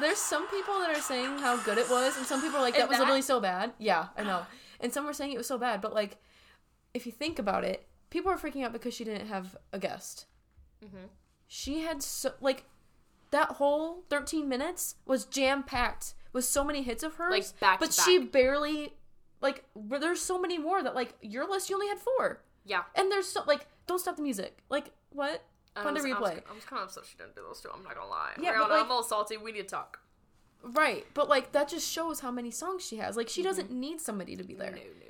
There's some people that are saying how good it was, and some people are like that And was literally so bad. Yeah, I know. *sighs* And some were saying it was so bad, but like, if you think about it, people are freaking out because she didn't have a guest. Mhm. She had so like that whole 13 minutes was jam packed with so many hits of hers, Like, back but to she barely like. There's so many more that like your list you only had four. Yeah. And there's so like, don't stop the music. Like what? I Ponder was, I was, replay. I was kind of upset she didn't do those two. I'm not gonna lie. Yeah, Rihanna, but, like- I'm a little salty. We need to talk. Right, but like that just shows how many songs she has. Like she mm-hmm. doesn't need somebody to be No, there. no, no.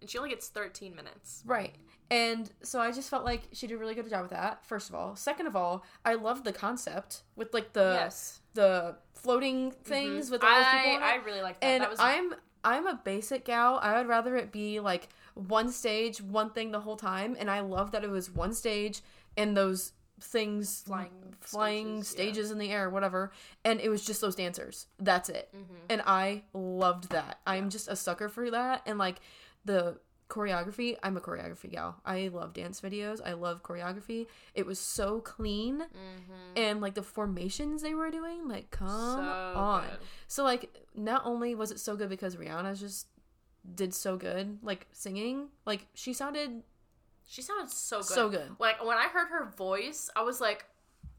And she only gets 13 minutes. Right. And so I just felt like she did a really good job with that. First of all, second of all, I loved the concept with like the yes. The floating things with all those people. I, in. I really like that. and that was I'm I'm a basic gal. I would rather it be like one stage, one thing the whole time. And I love that it was one stage and those things Flying flying stages, stages, yeah. in the air, whatever. And it was just those dancers. That's it. Mm-hmm. And I loved that. I'm just a sucker for that. And like the choreography, I'm a choreography gal. I love dance videos. I love choreography. It was so clean. Mm-hmm. And like the formations they were doing, like come So on. good. So like not only was it so good because Rihanna just did so good, like singing, like she sounded She sounded so good. So good. Like when I heard her voice, I was like,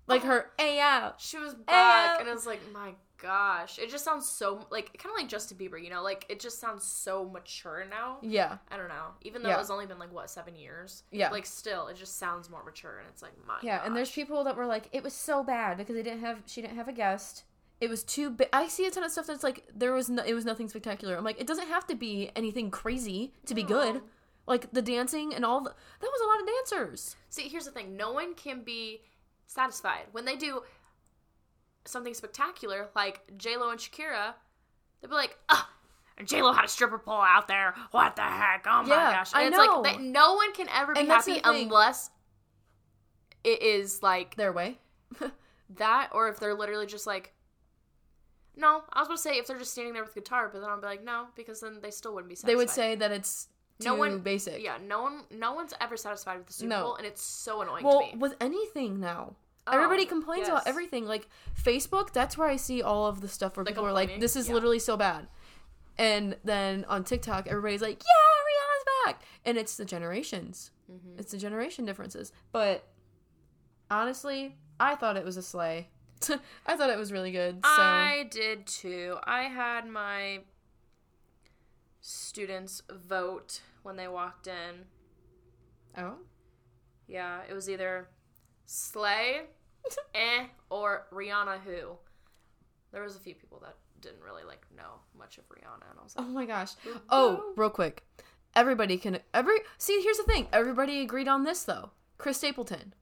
like her hey yeah. she was back, and I was like, my gosh, it just sounds so like kind of like Justin Bieber, you know? Like it just sounds so mature now. Yeah. I don't know. Even though Yeah. it's only been like what seven years. Yeah. Like still, it just sounds more mature, and it's like my. Yeah, and there's people that were like, it was so bad because they didn't have she didn't have a guest. It was too big. I see a ton of stuff that's like there was no, it was nothing spectacular. I'm like, it doesn't have to be anything crazy to be good. Like the dancing and all the, that was a lot of dancers. See, here's the thing: no one can be satisfied when they do something spectacular, like J Lo and Shakira. they'd be like, "Ah, J Lo had a stripper pole out there. What the heck? Oh my Yeah, gosh!" I it's know. like that, no one can ever be And happy unless it is like Their way. *laughs* that, or if they're literally just like. No, I was gonna say if they're just standing there with guitar, but then I'll be like, no, because then they still wouldn't be satisfied. they would say that it's too no one basic. Yeah, no one, no one's ever satisfied with the Super No. Bowl, and it's so annoying Well, to me. with anything now, Everybody Oh, complains about everything. Like Facebook, that's where I see all of the stuff where The people are like, "This is Yeah. literally so bad," and then on TikTok, everybody's like, "Yeah, Rihanna's back," and it's the generations. Mm-hmm. It's the generation differences. But honestly, I thought it was a slay. *laughs* I thought it was really good. So I did too. I had my students vote when they walked in. oh, Yeah, it was either Slay, eh, or Rihanna who. There was a few people that didn't really like know much of Rihanna, and I was oh my gosh. Oh, real quick, everybody can every see. Here's the thing. Everybody agreed on this though. Chris Stapleton.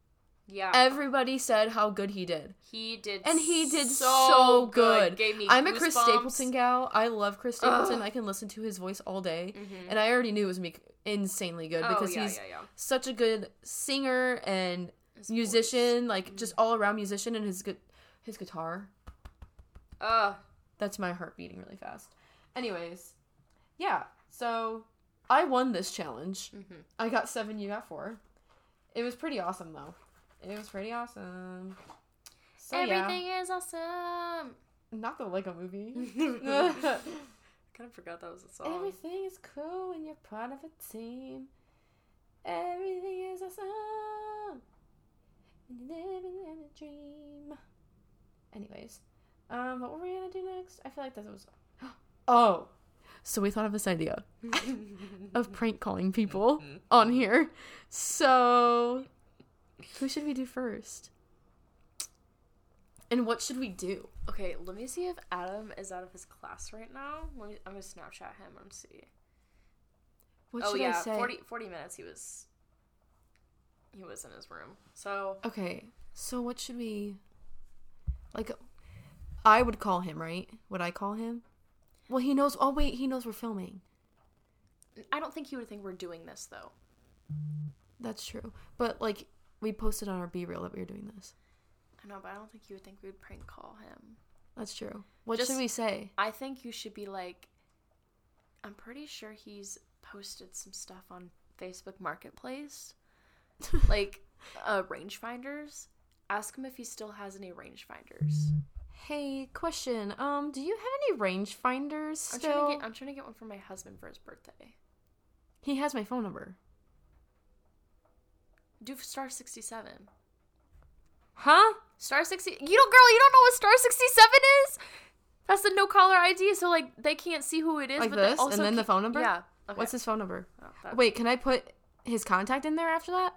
yeah, Everybody said how good he did. he did, And he did so, so, good. Gave me I'm a Chris. Stapleton gal. I love Chris Stapleton. Ugh. I can listen to his voice all day. Mhm. And I already knew it was me insanely good Oh, because yeah, he's yeah, yeah. such a good singer and His musician, voice. like just all around musician and his good his guitar. Ugh. That's my heart beating really fast. Anyways, yeah. So I won this challenge. Mhm. I got seven. You got four. It was pretty awesome though. It was pretty awesome. So Everything is awesome. not the Lego movie. I kind of forgot that was a song. Everything is cool when you're part of a team. Everything is awesome. Living in a dream. Anyways, um, what were we gonna do next? I feel like that was. *gasps* Oh, so we thought of this idea *laughs* of prank calling people *laughs* on here. So, who should we do first? And what should we do? Okay, let me see if Adam is out of his class right now. Let me, I'm gonna Snapchat him and see. What oh should yeah, I say? 40, 40 minutes he was. He was in his room. So Okay, so what should we like I would call him, right? Would I call him? Well, he knows. Oh wait, he knows we're filming. I don't think he would think we're doing this though. That's true. But like we posted on our BeReal that we were doing this. I know, but I don't think he would think we would prank call him. That's true. What Just- should we say? I think you should be like. I'm pretty sure he's posted some stuff on Facebook Marketplace, *laughs* like uh, rangefinders. Ask him if he still has any rangefinders. Hey, question. Um, do you have any rangefinders I'm still? trying to get. I'm trying to get one for my husband for his birthday. He has my phone number. Do star sixty seven. Huh? Star sixty. You don't, girl. You don't know what star sixty seven is? That's the no caller ID. So like they can't see who it is. Like but this, also and then the can't- phone number? Yeah. Okay. What's his phone number? Oh, Wait, can I put his contact in there after that?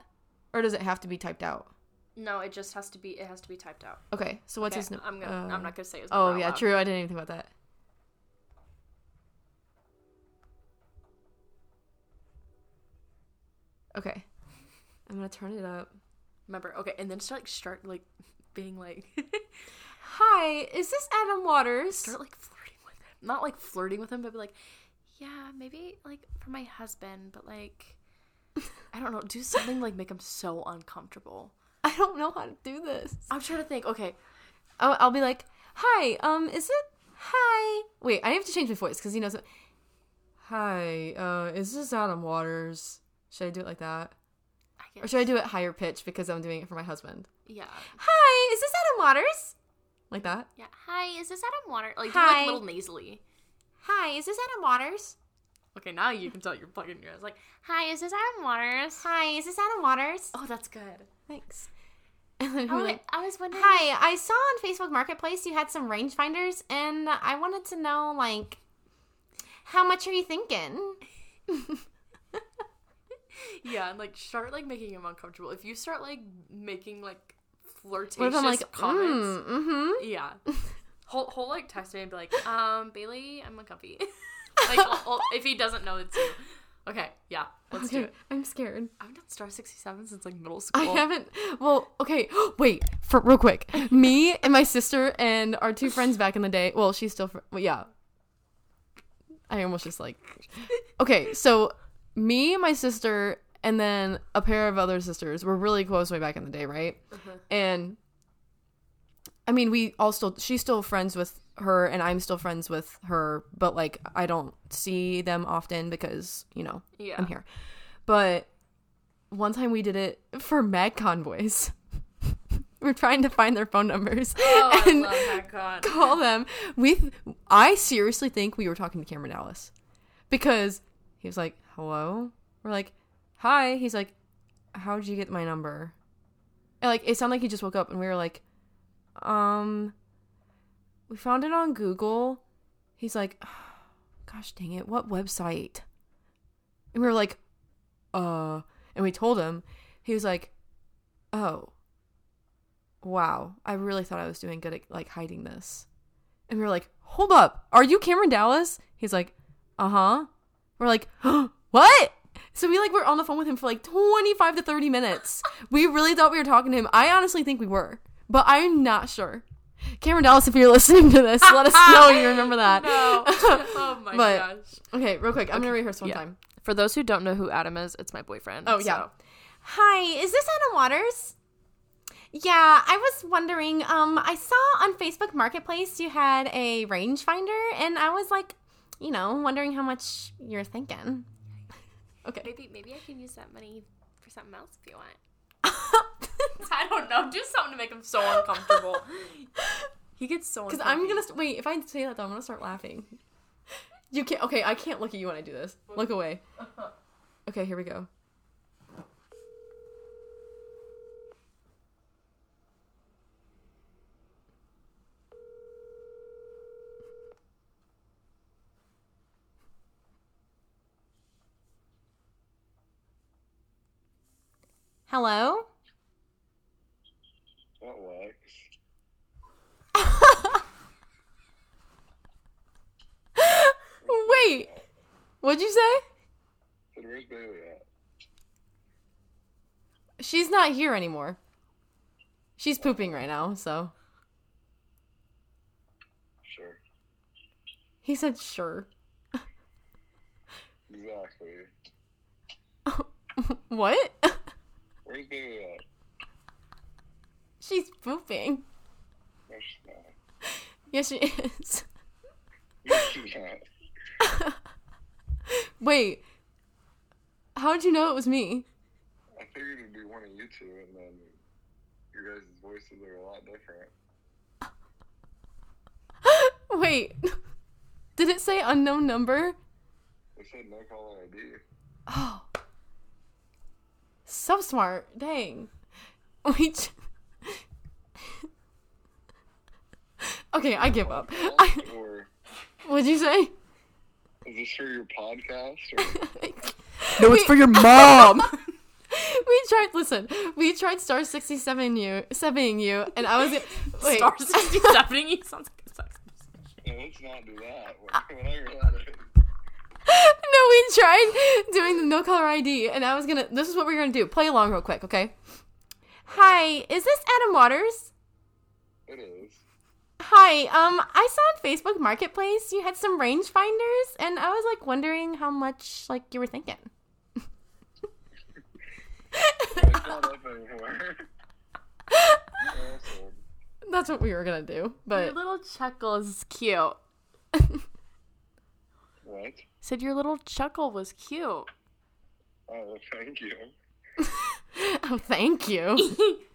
Or does it have to be typed out? No, it just has to be. It has to be typed out. Okay, so what's Okay, his name? I'm gonna. I'm uh, not gonna say his. Name. Oh out yeah, true. I didn't even think about that. Okay, I'm gonna turn it up. Remember. Okay, and then start like start like *laughs* being like *laughs* Hi, is this Adam Waters? start like flirting with him. Not like flirting with him, but be like, yeah, maybe like for my husband, but like. I don't know. Do something like make him so uncomfortable. I don't know how to do this. I'm trying to think. Okay, I'll, I'll be like, "Hi, um, is it? Hi." Wait, I have to change my voice because he knows. It. Hi, uh, is this Adam Waters? Should I do it like that, or should I do it higher pitch because I'm doing it for my husband? Yeah. Hi, is this Adam Waters? Like that. Yeah. Hi, is this Adam Waters? Like, Hi. do like a little nasally. Hi, is this Adam Waters? Okay, now you can tell you're plugging your eyes. Like, hi, is this Adam Waters? Hi, is this Adam Waters? Oh, that's good. Thanks. *laughs* Oh, like, I was wondering. Hi, I saw on Facebook Marketplace you had some rangefinders, and I wanted to know, like, how much are you thinking? *laughs* Yeah, and like start like making him uncomfortable. If you start like making like flirtatious What if I'm like, comments, mm, mm-hmm. yeah, *laughs* he'll, he'll like text me and be like, um, Bailey, I'm uncomfy. Like, he'll- he'll- if he doesn't know it's you. Okay, yeah, let's do it. I'm scared. I've done Star 67 since like middle school. I haven't. Well, okay. *gasps* Wait, for real quick. Me and my sister and our two friends back in the day. Well, she's still. Fr- well, yeah. I almost just like. Okay, so me, my sister, and then a pair of other sisters were really close way back in the day, right? Uh-huh. And I mean, we all still. She's still friends with her, and I'm still friends with her, but like I don't see them often because you know Yeah. I'm here. But one time we did it for Magcon boys. *laughs* we're trying to find their phone numbers Oh, *laughs* and call them. We, th- I seriously think we were talking to Cameron Dallas because he was like, "Hello." We're like, "Hi." He's like, "How did you get my number?" And like, it sounded like he just woke up, and we were like, "Um, we found it on Google." He's like, *sighs* "Gosh dang it, what website?" And we were like, "Uh," and we told him. He was like, "Oh." wow, I really thought I was doing good at like hiding this. And we were like, hold up, are you Cameron Dallas? He's like, uh huh. We're like, *gasps* what? So we like were on the phone with him for like 25 to 30 minutes. we really thought we were talking to him. I honestly think we were, but I'm not sure. Cameron Dallas, if you're *laughs* listening to this, let us know you remember that. *laughs* No. *laughs* Oh my But- gosh. Okay, real quick, I'm gonna rehearse one yeah. time. For those who don't know who Adam is, it's my boyfriend. Oh, yeah. so- Hi, is this Adam Waters? Yeah, I was wondering. Um, I saw on Facebook Marketplace you had a rangefinder, and I was like, you know, wondering how much you're thinking. Okay. Maybe maybe I can use that money for something else if you want. *laughs* I don't know. Do something to make him so uncomfortable. *laughs* he gets so Because uncomfortable. I'm gonna st- wait. If I say that though, I'm gonna start laughing. You can't. Okay, I can't look at you when I do this. Look away. *laughs* Okay, here we go. Hello? That Lex. Wait, what'd you say? Where's Bailey at? She's not here anymore. She's pooping right now. So Sure. he said, "Sure." *laughs* Exactly. *laughs* what? Where's Bailey at? She's pooping. No, she's not. *laughs* Yes, she is. No, she's not. *laughs* Wait. How did you know it was me? I figured it'd be one of you two, and then your guys' voices are a lot different. *laughs* Wait. *laughs* Did it say unknown number? They said no caller ID. Oh. So smart. Dang. We. j- okay, I give up. I, what'd you say? Is this for your podcast? Or *laughs* No, it's for your mom. *laughs* we tried. Listen, we tried star sixty-seven you, seven you, and I was *laughs* wait. Star 67 you sounds like a sex no, let's not do that. Whatever that is. no, we tried doing the no color ID, and I was gonna. This is what we're gonna do. Play along real quick, okay? Hi, is this Adam Waters? It is. Hi, um, I saw on Facebook Marketplace you had some rangefinders, and I was like wondering how much like you were thinking. It's not up anymore. Awesome. *laughs* That's what we were gonna do, but Your little chuckle is cute. What? Said your little chuckle was cute. Oh, well, thank you. *laughs* oh, thank you. *laughs*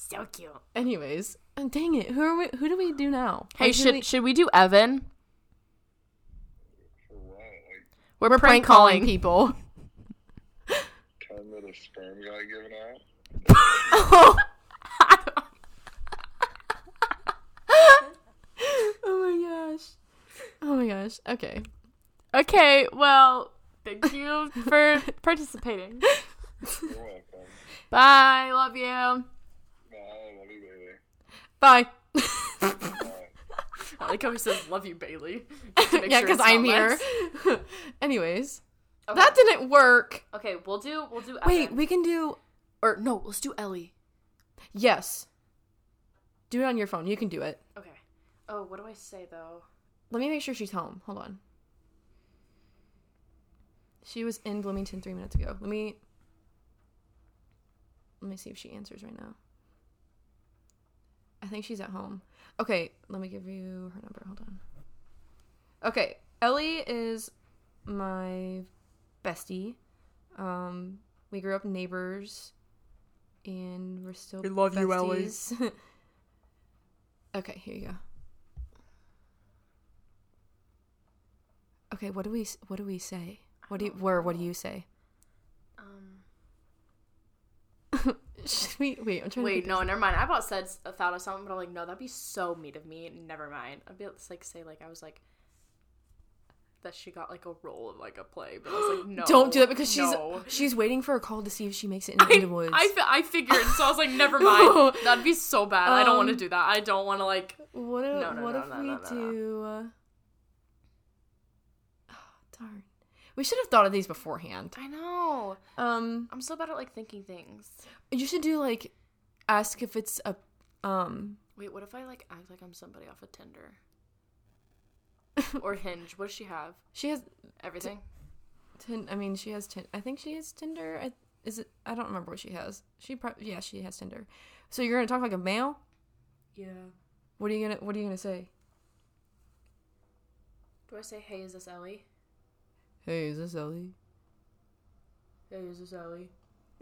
So cute. Anyways, uh, dang it, who are we? Who do we do now? Hey, Like, who do should we- should we do Evan? For what? Like, We're, we're prank calling *laughs* people. tell me the sperm guy giving out? *laughs* oh my gosh. Oh my gosh. Okay. okay, well, thank you for participating. You're welcome. Bye. Love you. Bye. Love you, baby. Bye. I like how he says "love you, Bailey." *laughs* yeah, because I'm here. *laughs* Anyways, that didn't work. Okay, we'll do we'll do. Wait, Evan. we can do. or no, let's do Ellie. Yes. Do it on your phone. You can do it. Okay. Oh, what do I say though? Let me make sure she's home. Hold on. She was in Bloomington three minutes ago. Let me. Let me see if she answers right now. I think she's at home. Okay, let me give you her number. Hold on. Okay, Ellie is my bestie. Um, we grew up neighbors. and we're still. We love you, Ellie. *laughs* okay, here you go. Okay, what do we what do we say? What do you, where what do you say? Um, *laughs* Should we wait? I'm trying. wait, no, never mind. I about said thought of something, but I'm like, no, that'd be so mean of me. Never mind. I'd be able to like say like I was like that she got like a role of like a play, but I was like, no, *gasps* Don't do that because she's no. *gasps* she's waiting for a call to see if she makes it into, I, into woods. I, I figured, so I was like, never *laughs* mind. That'd be so bad. I don't want to Um, do that. I don't want to like. What if, No, no, what if we do? Uh... Oh, *sighs* darn, we should have thought of these beforehand. I know. Um, I'm so bad at like thinking things. you should do like ask if it's a um. Wait, what if I like act like I'm somebody off of Tinder or Hinge? What does she have? She has Everything. tin. I mean, she has tin. I think she has Tinder. I, is it? I don't remember what she has. She probably yeah, she has Tinder. So you're gonna talk like a male. Yeah. What are you gonna What are you gonna say? Do I say, hey, is this Ellie? Hey, is this Ellie? Hey, is this Ellie?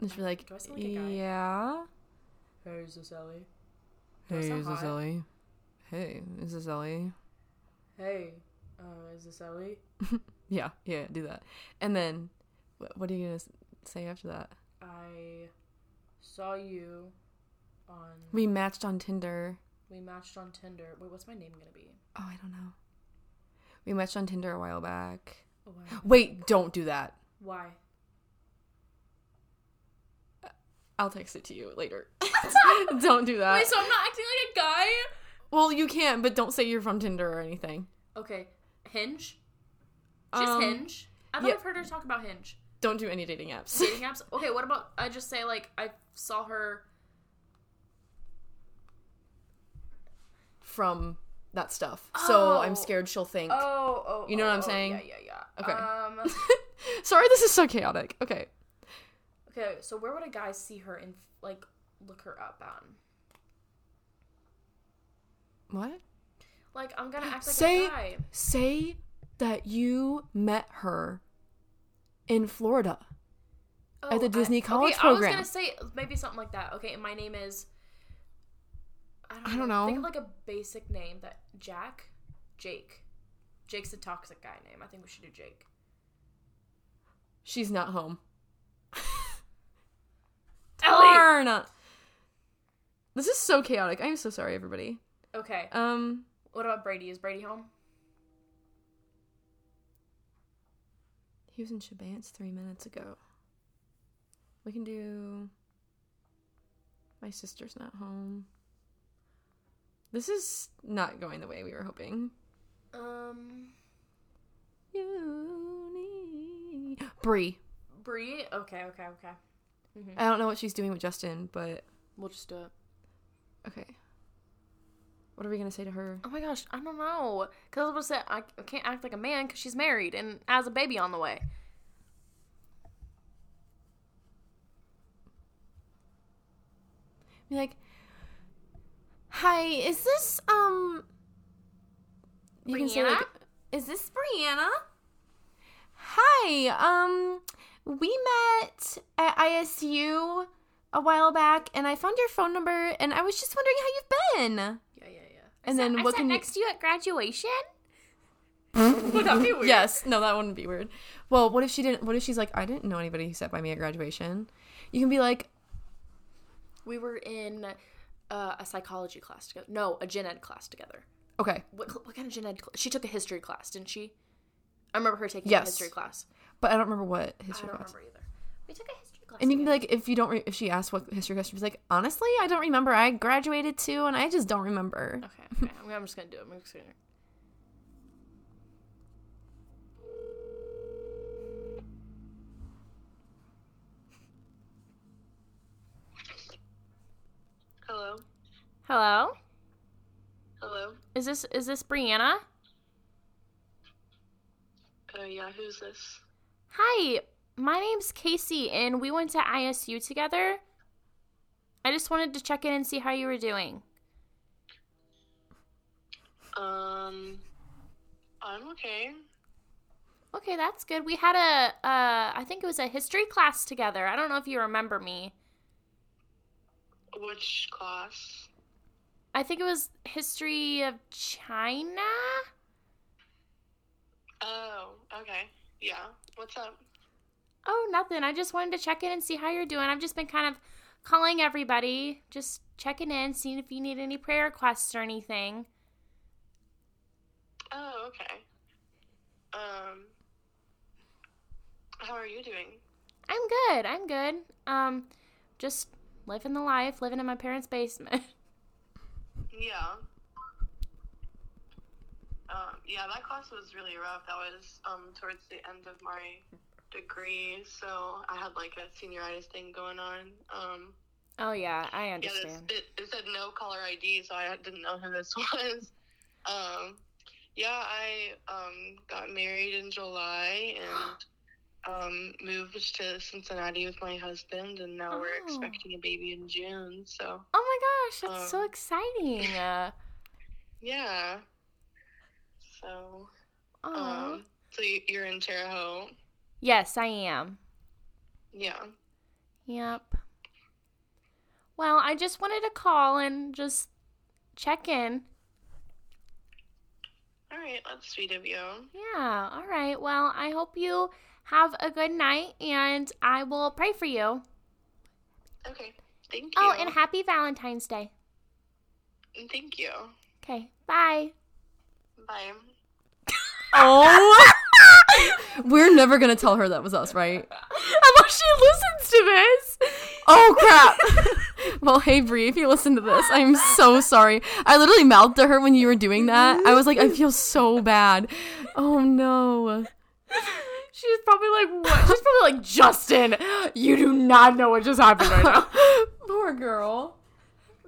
And she'll be like, like yeah. Hey, is this Ellie? Hey, is this? Ellie? Hey, is this Ellie? Hey, uh, is this Ellie? *laughs* Yeah, yeah, do that. And then, what, what are you gonna s- say after that? I saw you on. We matched on Tinder. We matched on Tinder. Wait, what's my name gonna be? Oh, I don't know. We matched on Tinder a while back. Oh, wow. Wait, don't do that. Why? I'll text it to you later. *laughs* *laughs* don't do that. Wait, so I'm not acting like a guy? well, you can, but don't say you're from Tinder or anything. Okay, Hinge. Just Um, Hinge. I thought yeah. I've heard her talk about Hinge. Don't do any dating apps. Dating *laughs* apps. Okay, what about I just say like I saw her. from that stuff. So Oh. I'm scared she'll think. Oh, oh. You know what I'm oh, saying? Yeah, yeah, yeah. Okay. Um. *laughs* Sorry, this is so chaotic. Okay. Okay, so where would a guy see her and like look her up on? What? Like I'm gonna act like Say- a guy. Say that you met her in Florida. at the I- Disney College okay, I was program. gonna say maybe something like that. Okay, and my name is. I don't, I don't know. Think of like a basic name that Jack, Jake. Jake's a toxic guy name. I think we should do Jake. She's not home. *laughs* Darn. This is so chaotic. I'm so sorry, everybody. Okay. Um, What about Brady? Is Brady home? he was in Shabant's three minutes ago. We can do. My sister's not home. This is not going the way we were hoping. Um, Uni. Bree. Bree. Okay, okay, okay. I don't know what she's doing with Justin, but We'll just do it. okay. What are we gonna say to her? Oh my gosh, I don't know. Cause I was about to say I I can't act like a man because she's married and has a baby on the way. Be like, hi, is this um? You can say like, is this Brianna? Hi, um, we met at ISU a while back, and I found your phone number, and I was just wondering how you've been. Yeah, yeah, yeah. And then what can you? Next to you at graduation? *laughs* Would that be weird? Yes, no, that wouldn't be weird. Well, what if she didn't? What if she's like, I didn't know anybody who sat by me at graduation. You can be like, We were in uh, a psychology class together. No, a gen ed class together. Okay, What, what kind of gen ed? She took a history class, didn't she? I remember her taking Yes. a history class. but I don't remember what history class. I don't class. remember either. We took a history class. And you can be like, if you don't, re- if she asks what history class, she's like, honestly, I don't remember. I graduated too, and I just don't remember. okay, okay. I'm, I'm just gonna do it. I'm just gonna. Hello. Hello. Hello. Is this is this Brianna? Uh, yeah, who's this? Hi, my name's Casey, and we went to ISU together. I just wanted to check in and see how you were doing. Um, I'm okay. Okay, that's good. We had a, uh, I think it was a history class together. I don't know if you remember me. Which class? I think it was history of China. Oh, okay. Yeah. What's up? Oh, nothing. I just wanted to check in and see how you're doing. I've just been kind of calling everybody, just checking in, seeing if you need any prayer requests or anything. Oh, okay. Um, how are you doing? I'm good. I'm good. Um, just living the life, living in my parents' basement. *laughs* Yeah. Um, yeah, that class was really rough. That was um towards the end of my degree, so I had like a senioritis thing going on. Um, oh yeah, I understand. yeah, it, it said no caller ID, so I didn't know who this *laughs* was. Um, yeah, I um got married in July and um moved to Cincinnati with my husband, and now we're Oh. expecting a baby in June. So Oh my gosh, that's so Um, exciting. *laughs* Uh, yeah. So um, so you, you're in Terre Haute. yes, I am. Yeah. Yep. Well, I just wanted to call and just check in. All right, that's sweet of you. Yeah, all right. Well, I hope you have a good night and I will pray for you. Okay. Thank oh, you. Oh, and happy Valentine's Day. Thank you. Okay, bye. Bye. Oh. *laughs* We're never gonna tell her that was us, right? Unless she listens to this. Oh crap! *laughs* well, hey Brie, if you listen to this, I'm so sorry. I literally mouthed to her when you were doing that. I was like, I feel so bad. Oh no. She's probably like, what? She's probably like, Justin, you do not know what just happened right now. *laughs* Poor girl.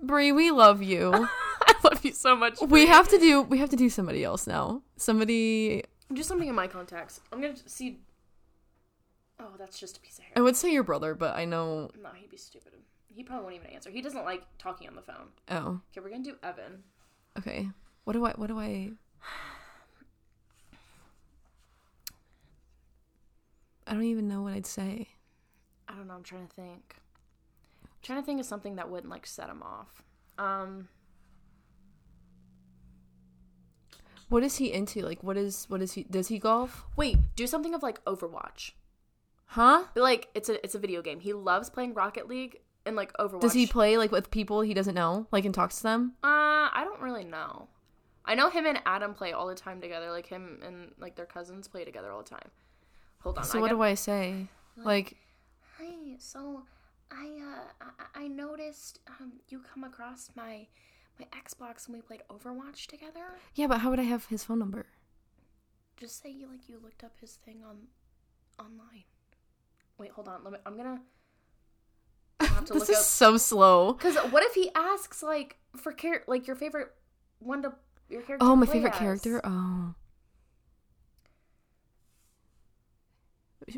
Brie, we love you. *laughs* I love you so much. We have to do. We have to do somebody else now. Somebody. do something in my contacts. I'm gonna see. Oh, that's just a piece of hair. I would say your brother, but I know. No, he'd be stupid. He probably won't even answer. He doesn't like talking on the phone. Oh, Okay, we're gonna do Evan. okay. What do I? What do I? I don't even know what I'd say. I don't know. I'm trying to think. I'm trying to think of something that wouldn't like set him off. Um, What is he into? Like, what is? What is he? Does he golf? wait, do something of like Overwatch. Huh? Like, it's a it's a video game. He loves playing Rocket League and like Overwatch. Does he play like with people he doesn't know, like and talks to them? Uh, I don't really know. I know him and Adam play all the time together. Like him and like their cousins play together all the time. Hold on. So what got- do I say? Like, Hi. So, I uh I, I noticed um you come across my my Xbox and we played Overwatch together. yeah, but how would I have his phone number? Just say you like you looked up his thing on online. Wait, hold on. Let me. I'm gonna. I have to *laughs* This look is up. so slow. Because what if he asks like for char- like your favorite one to your character? Oh, my favorite as? character. Oh.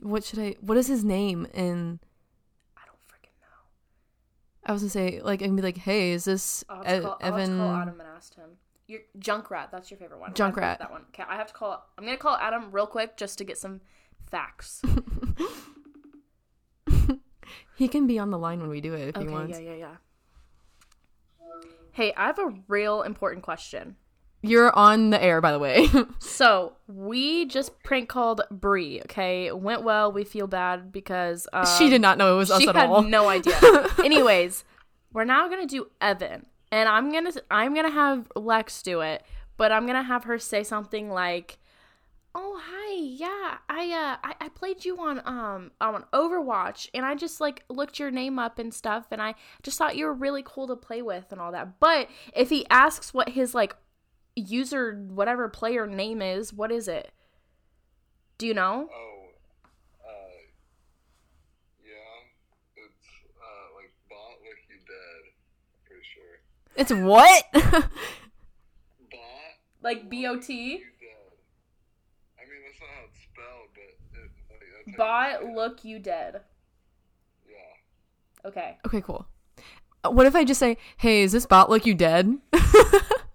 What should I? What is his name? And I don't freaking know. I was gonna say, like, I can be like, "Hey, is this I'll have, to call, I'll have to call Adam and ask him. Your Junkrat, that's your favorite one. I have to Junkrat. That one. Okay, I have to call. I'm gonna call Adam real quick just to get some facts. *laughs* He can be on the line when we do it if okay, he wants. yeah, yeah, yeah. Hey, I have a real important question. You're on the air, by the way. *laughs* So we just prank called Bree. Okay, went well. We feel bad because um, she did not know it was us she at had all. no *laughs* idea. Anyways, we're now gonna do Evan, and I'm gonna I'm gonna have Lex do it, but I'm gonna have her say something like, "Oh hi, yeah, I uh I, I played you on um on Overwatch, and I just like looked your name up and stuff, and I just thought you were really cool to play with and all that." But if he asks what his like user whatever player name is, what is it? Do you know? Oh, uh, yeah, it's uh like bot look you dead, pretty sure. It's what? *laughs* Bot Like B O T. I mean that's not how it's spelled, but it, like, that's you Bot it. look you dead. Yeah. Okay. okay, cool. Uh, What if I just say, "Hey, is this bot look you dead?" *laughs*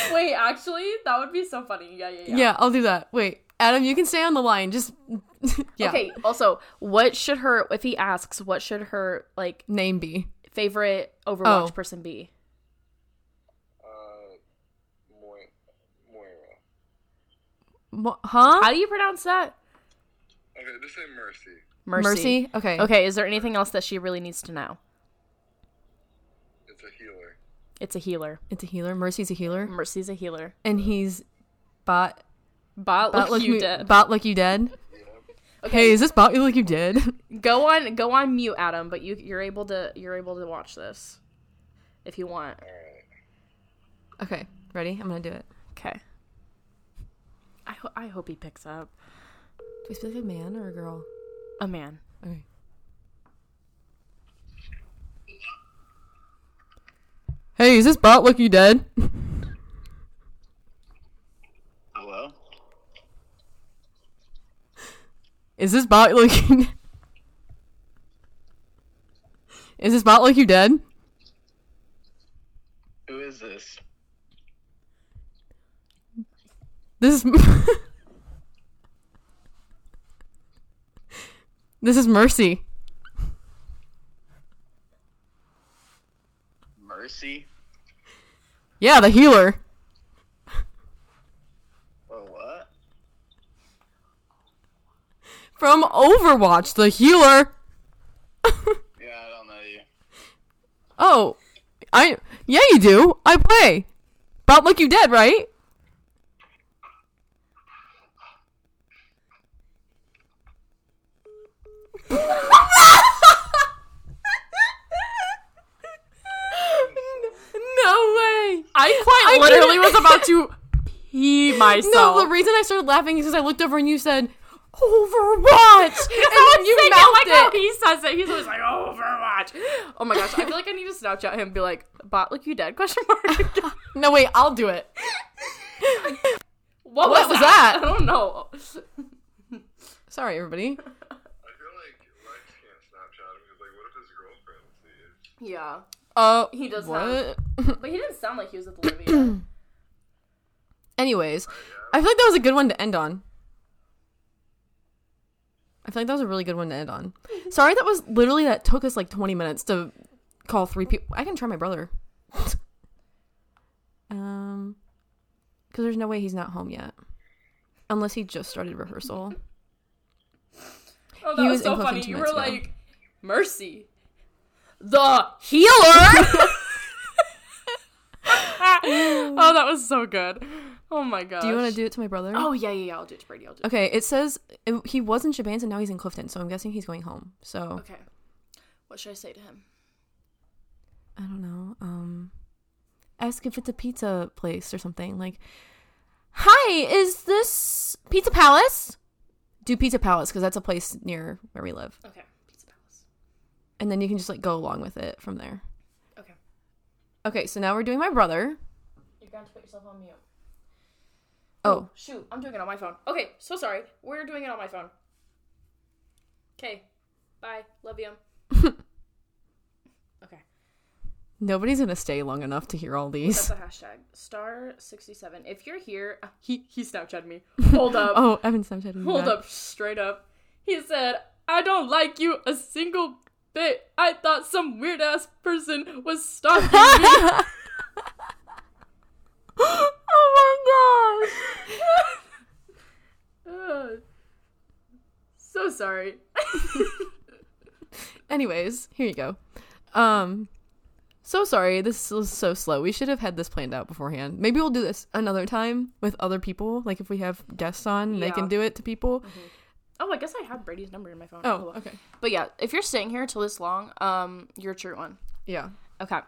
*laughs* Wait, actually, that would be so funny. Yeah, yeah, yeah. yeah, I'll do that. Wait, Adam, you can stay on the line. Just *laughs* Yeah. Okay. Also, what should her if he asks what should her like Name be. favorite Overwatch Oh. person be? Uh, Moira. Moira. Mo- huh? How do you pronounce that? Okay, just say Mercy. Mercy. Mercy. Okay. Okay. Is there anything else that she really needs to know? It's a healer. It's a healer. It's a healer. Mercy's a healer, Mercy's a healer. and he's bot. Bot, Bot look like you you dead. Bot like you dead. Hey, is this bot you like you dead? *laughs* Go on, go on mute, Adam. But you you're able to you're able to watch this if you want. okay, ready? I'm gonna do it. Okay. I ho- I hope he picks up Do I speak like a man or a girl? a man. Okay. Hey, is this bot you dead? Hello? Is this bot looking? *laughs* Is this bot like you dead? Who is this? This is *laughs* This is Mercy. Mercy? Yeah, the healer. Or what? From Overwatch, the healer. *laughs* Yeah, I don't know you. Oh, I yeah, you do. I play. Bot like you dead, right? *laughs* no way. I quite literally was about to *laughs* pee myself. No, the reason I started laughing is because I looked over and you said Overwatch, *laughs* and then you Saying it mouthed like how oh, he says it. He's always like Overwatch. Oh my gosh, I feel like I need to Snapchat him and be like, "Bot, like you dead?" Question mark. *laughs* No, wait, I'll do it. what, What was that? I don't know. Sorry, everybody. I feel like Lex can't Snapchat him because, like, what if his girlfriend sees? Yeah, Uh, he does what? *laughs* but he didn't sound like he was with Olivia. *clears throat* Anyways, I feel like that was a good one to end on. I feel like that was a really good one to end on. *laughs* Sorry, that was literally that took us like 20 minutes to call three people. I can try my brother. *laughs* um, because there's no way he's not home yet, unless he just started rehearsal. Oh, He that was was so funny. You were ago. like, Mercy, the healer. *laughs* *laughs* oh, that was so good. Oh my god. Do you want to do it to my brother? Oh yeah, yeah, yeah. I'll do it to Brady. I'll do it. Okay, it says it, he was in Shabans and now he's in Clifton, so I'm guessing he's going home. So Okay. What should I say to him? I don't know. Um, ask if it's a pizza place or something. Like, hi, is this Pizza Palace? Do Pizza Palace because that's a place near where we live, Okay. And then you can just like go along with it from there. Okay. Okay, so now we're doing my brother. You're going to put yourself on mute. Oh, Shoot, I'm doing it on my phone. Okay, so sorry. We're doing it on my phone. Okay. Bye. Love you. *laughs* okay. nobody's gonna stay long enough to hear all these. That's a hashtag. Star sixty seven. If you're here, uh, *laughs* he he Snapchatted me. *laughs* Hold up. oh, Evan Snapchatted me Hold back. up. Straight up. He said, "I don't like you a single bit. I thought some weird ass person was stalking me." *laughs* oh my gosh. Uh, *laughs* so sorry. *laughs* Anyways, here you go. Um, so sorry. This was so slow. We should have had this planned out beforehand. Maybe we'll do this another time with other people. Like if we have guests on, they can do it to people. Oh, I guess I have Brady's number in my phone. Oh, okay. But yeah, if you're staying here till this long, um, you're a true one. Yeah. Okay.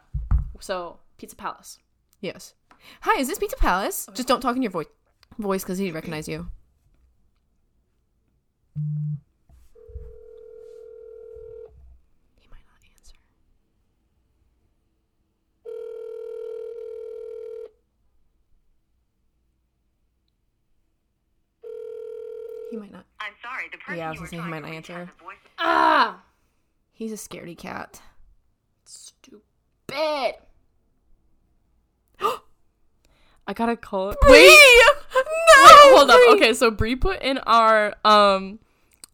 So Pizza Palace. Yes. Hi, is this Pizza Palace? Just don't talk in your voice, voice, because he'd recognize you. He might not answer. He might not. I'm sorry, the person Yeah, I was you were he might not answer. voice- Ah, He's a scaredy cat. stupid. *gasps* I gotta call it. Wait! No! Hold up. Okay, so Brie put in our um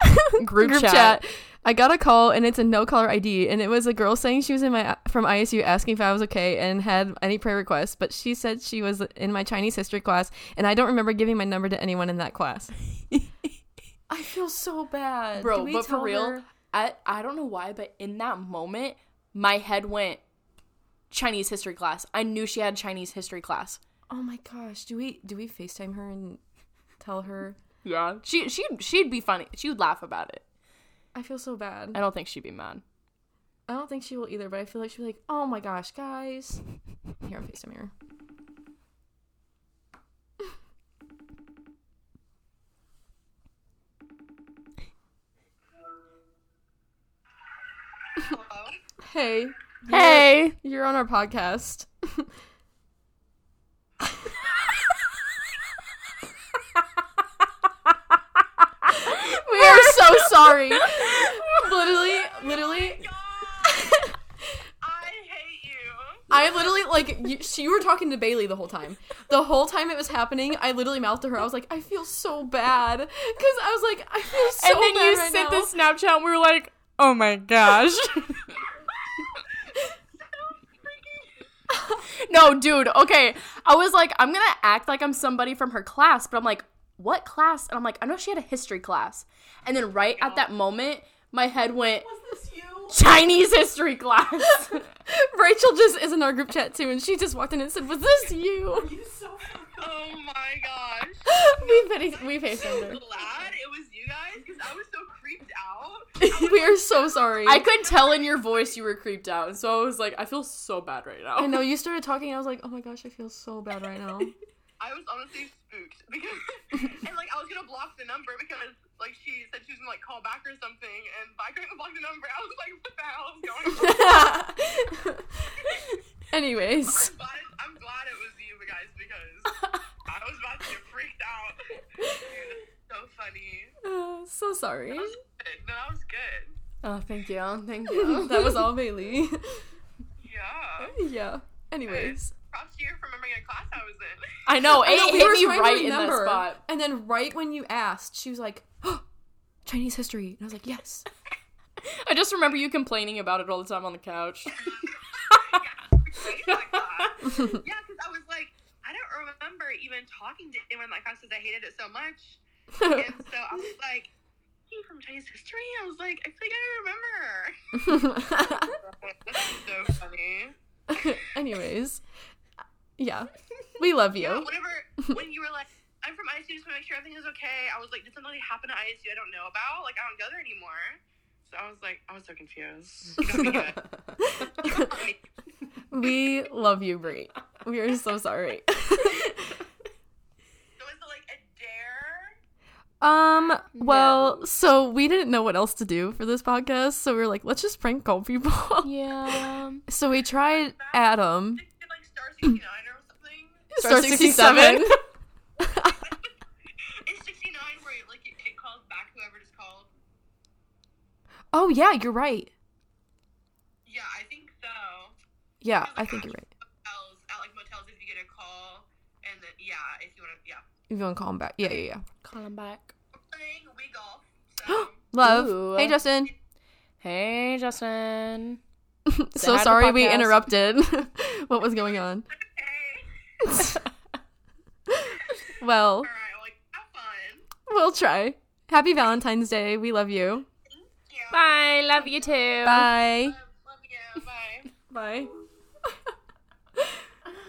*laughs* Group chat. I got a call and it's a no caller ID and it was a girl saying she was in my from ISU asking if I was okay and had any prayer requests, but she said she was in my Chinese history class and I don't remember giving my number to anyone in that class. *laughs* I feel so bad, Bro, but for real, her? I I don't know why, but in that moment, my head went Chinese history class. I knew she had Chinese history class. Oh my gosh, do we do we FaceTime her and tell her? Yeah. She she she'd be funny. She would laugh about it. I feel so bad. I don't think she'd be mad. I don't think she will either, but I feel like she'd be like, "Oh my gosh, guys." *laughs* Here, I'm FaceTime her. Hey. Hey. You're on our podcast. we are so sorry. literally, literally, oh I hate you. I literally like you, she, you were talking to Bailey the whole time. The whole time it was happening, I literally mouthed to her. I was like, I feel so bad because I was like, I feel so bad. and then bad you right sent now. the Snapchat and we were like, oh my gosh. *laughs* no, dude, okay. I was like, I'm gonna act like I'm somebody from her class, but I'm like, what class? And I'm like, I know she had a history class. And then right at that moment, my head went, Was this you? Chinese history class. *laughs* Rachel just is in our group chat too, and she just walked in and said, "Was this you?" *laughs* Oh my gosh. we face we FaceTimed so her. glad it was you guys because I was so creeped out. *laughs* we are so sorry. I could tell in your voice you were creeped out. And so I was like, I feel so bad right now. I know you *laughs* started talking. and I was like, "Oh my gosh, I feel so bad right now." *laughs* I was honestly spooked because, and like I was gonna block the number because like she said she was gonna like call back or something, and but I couldn't block the number. I was like, what the hell is going on? Anyways, I'm glad, I'm glad it was you guys because I was about to get freaked out. Dude, that's so funny. uh, *sighs* so sorry. That was good. No, that was good. Oh, thank you. Thank you. that was all Bailey. *laughs* Yeah. yeah. Anyways, Props to you for remembering a class I was in. I know. It I know, we hit were me right in that spot. And then right when you asked, she was like, oh, "Chinese history," and I was like, "Yes." *laughs* I just remember you complaining about it all the time on the couch. *laughs* Right? like that. yeah, because I was like, I don't remember even talking to anyone in my class because I hated it so much. And so I was *laughs* like, "Hey, from Chinese history?" I was like, "I think I remember." *laughs* So funny. *laughs* Anyways, yeah, we love Yeah, you. whenever when you were like, "I'm from ISU, just want to make sure everything is okay," I was like, "Did something happen at ISU I don't know about? Like, I don't go there anymore." So I was like, I was so confused. You got me good. You got me. We love you, Brie. We are so sorry. So is it like a dare? Um, well, so we didn't know what else to do for this podcast, so we were like, let's just prank call people. *laughs* Yeah. so we tried Adam. Like Star 69 or something? Star 67. Is *laughs* 69 where like it, it calls back whoever just called? Oh yeah, you're right. Yeah, I think so. Yeah, I think you're right. Motels, at like motels, if you get a call, and then yeah, if you want to, yeah. If you want to call him back, Yeah, yeah, yeah, Call him back. We're playing we golf. So Love. Ooh. Hey, Justin. Hey, Justin. *laughs* so hi sorry we interrupted. *laughs* what was going on? okay. *laughs* Well, All right. Well, have fun. we'll try. Happy Valentine's Day. We love you. Thank you. Bye. Love you too. Bye. Love, love you. Bye. Bye.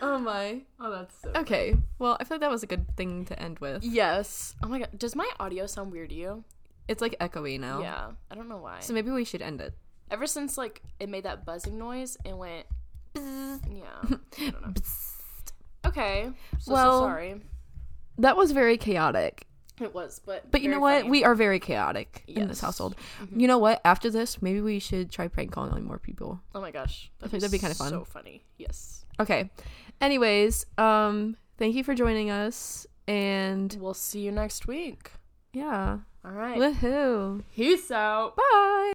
Oh my. Oh, that's so. Okay. Well, I feel like that was a good thing to end with. Yes. Oh my god. Does my audio sound weird to you? It's like echoey now. Yeah. I don't know why. So maybe we should end it. Ever since like it made that buzzing noise, and went. Yeah. *laughs* I don't know. Okay. So, Well- so sorry. That was very chaotic. It was, but But you know what? funny. We are very chaotic in this Yes. household. Mm-hmm. You know what? After this, maybe we should try prank calling more people. Oh my gosh. I think that'd be kinda fun. So funny. Yes. Okay. Anyways, um, thank you for joining us. And We'll see you next week. yeah. All right. Woohoo. Peace out. Bye.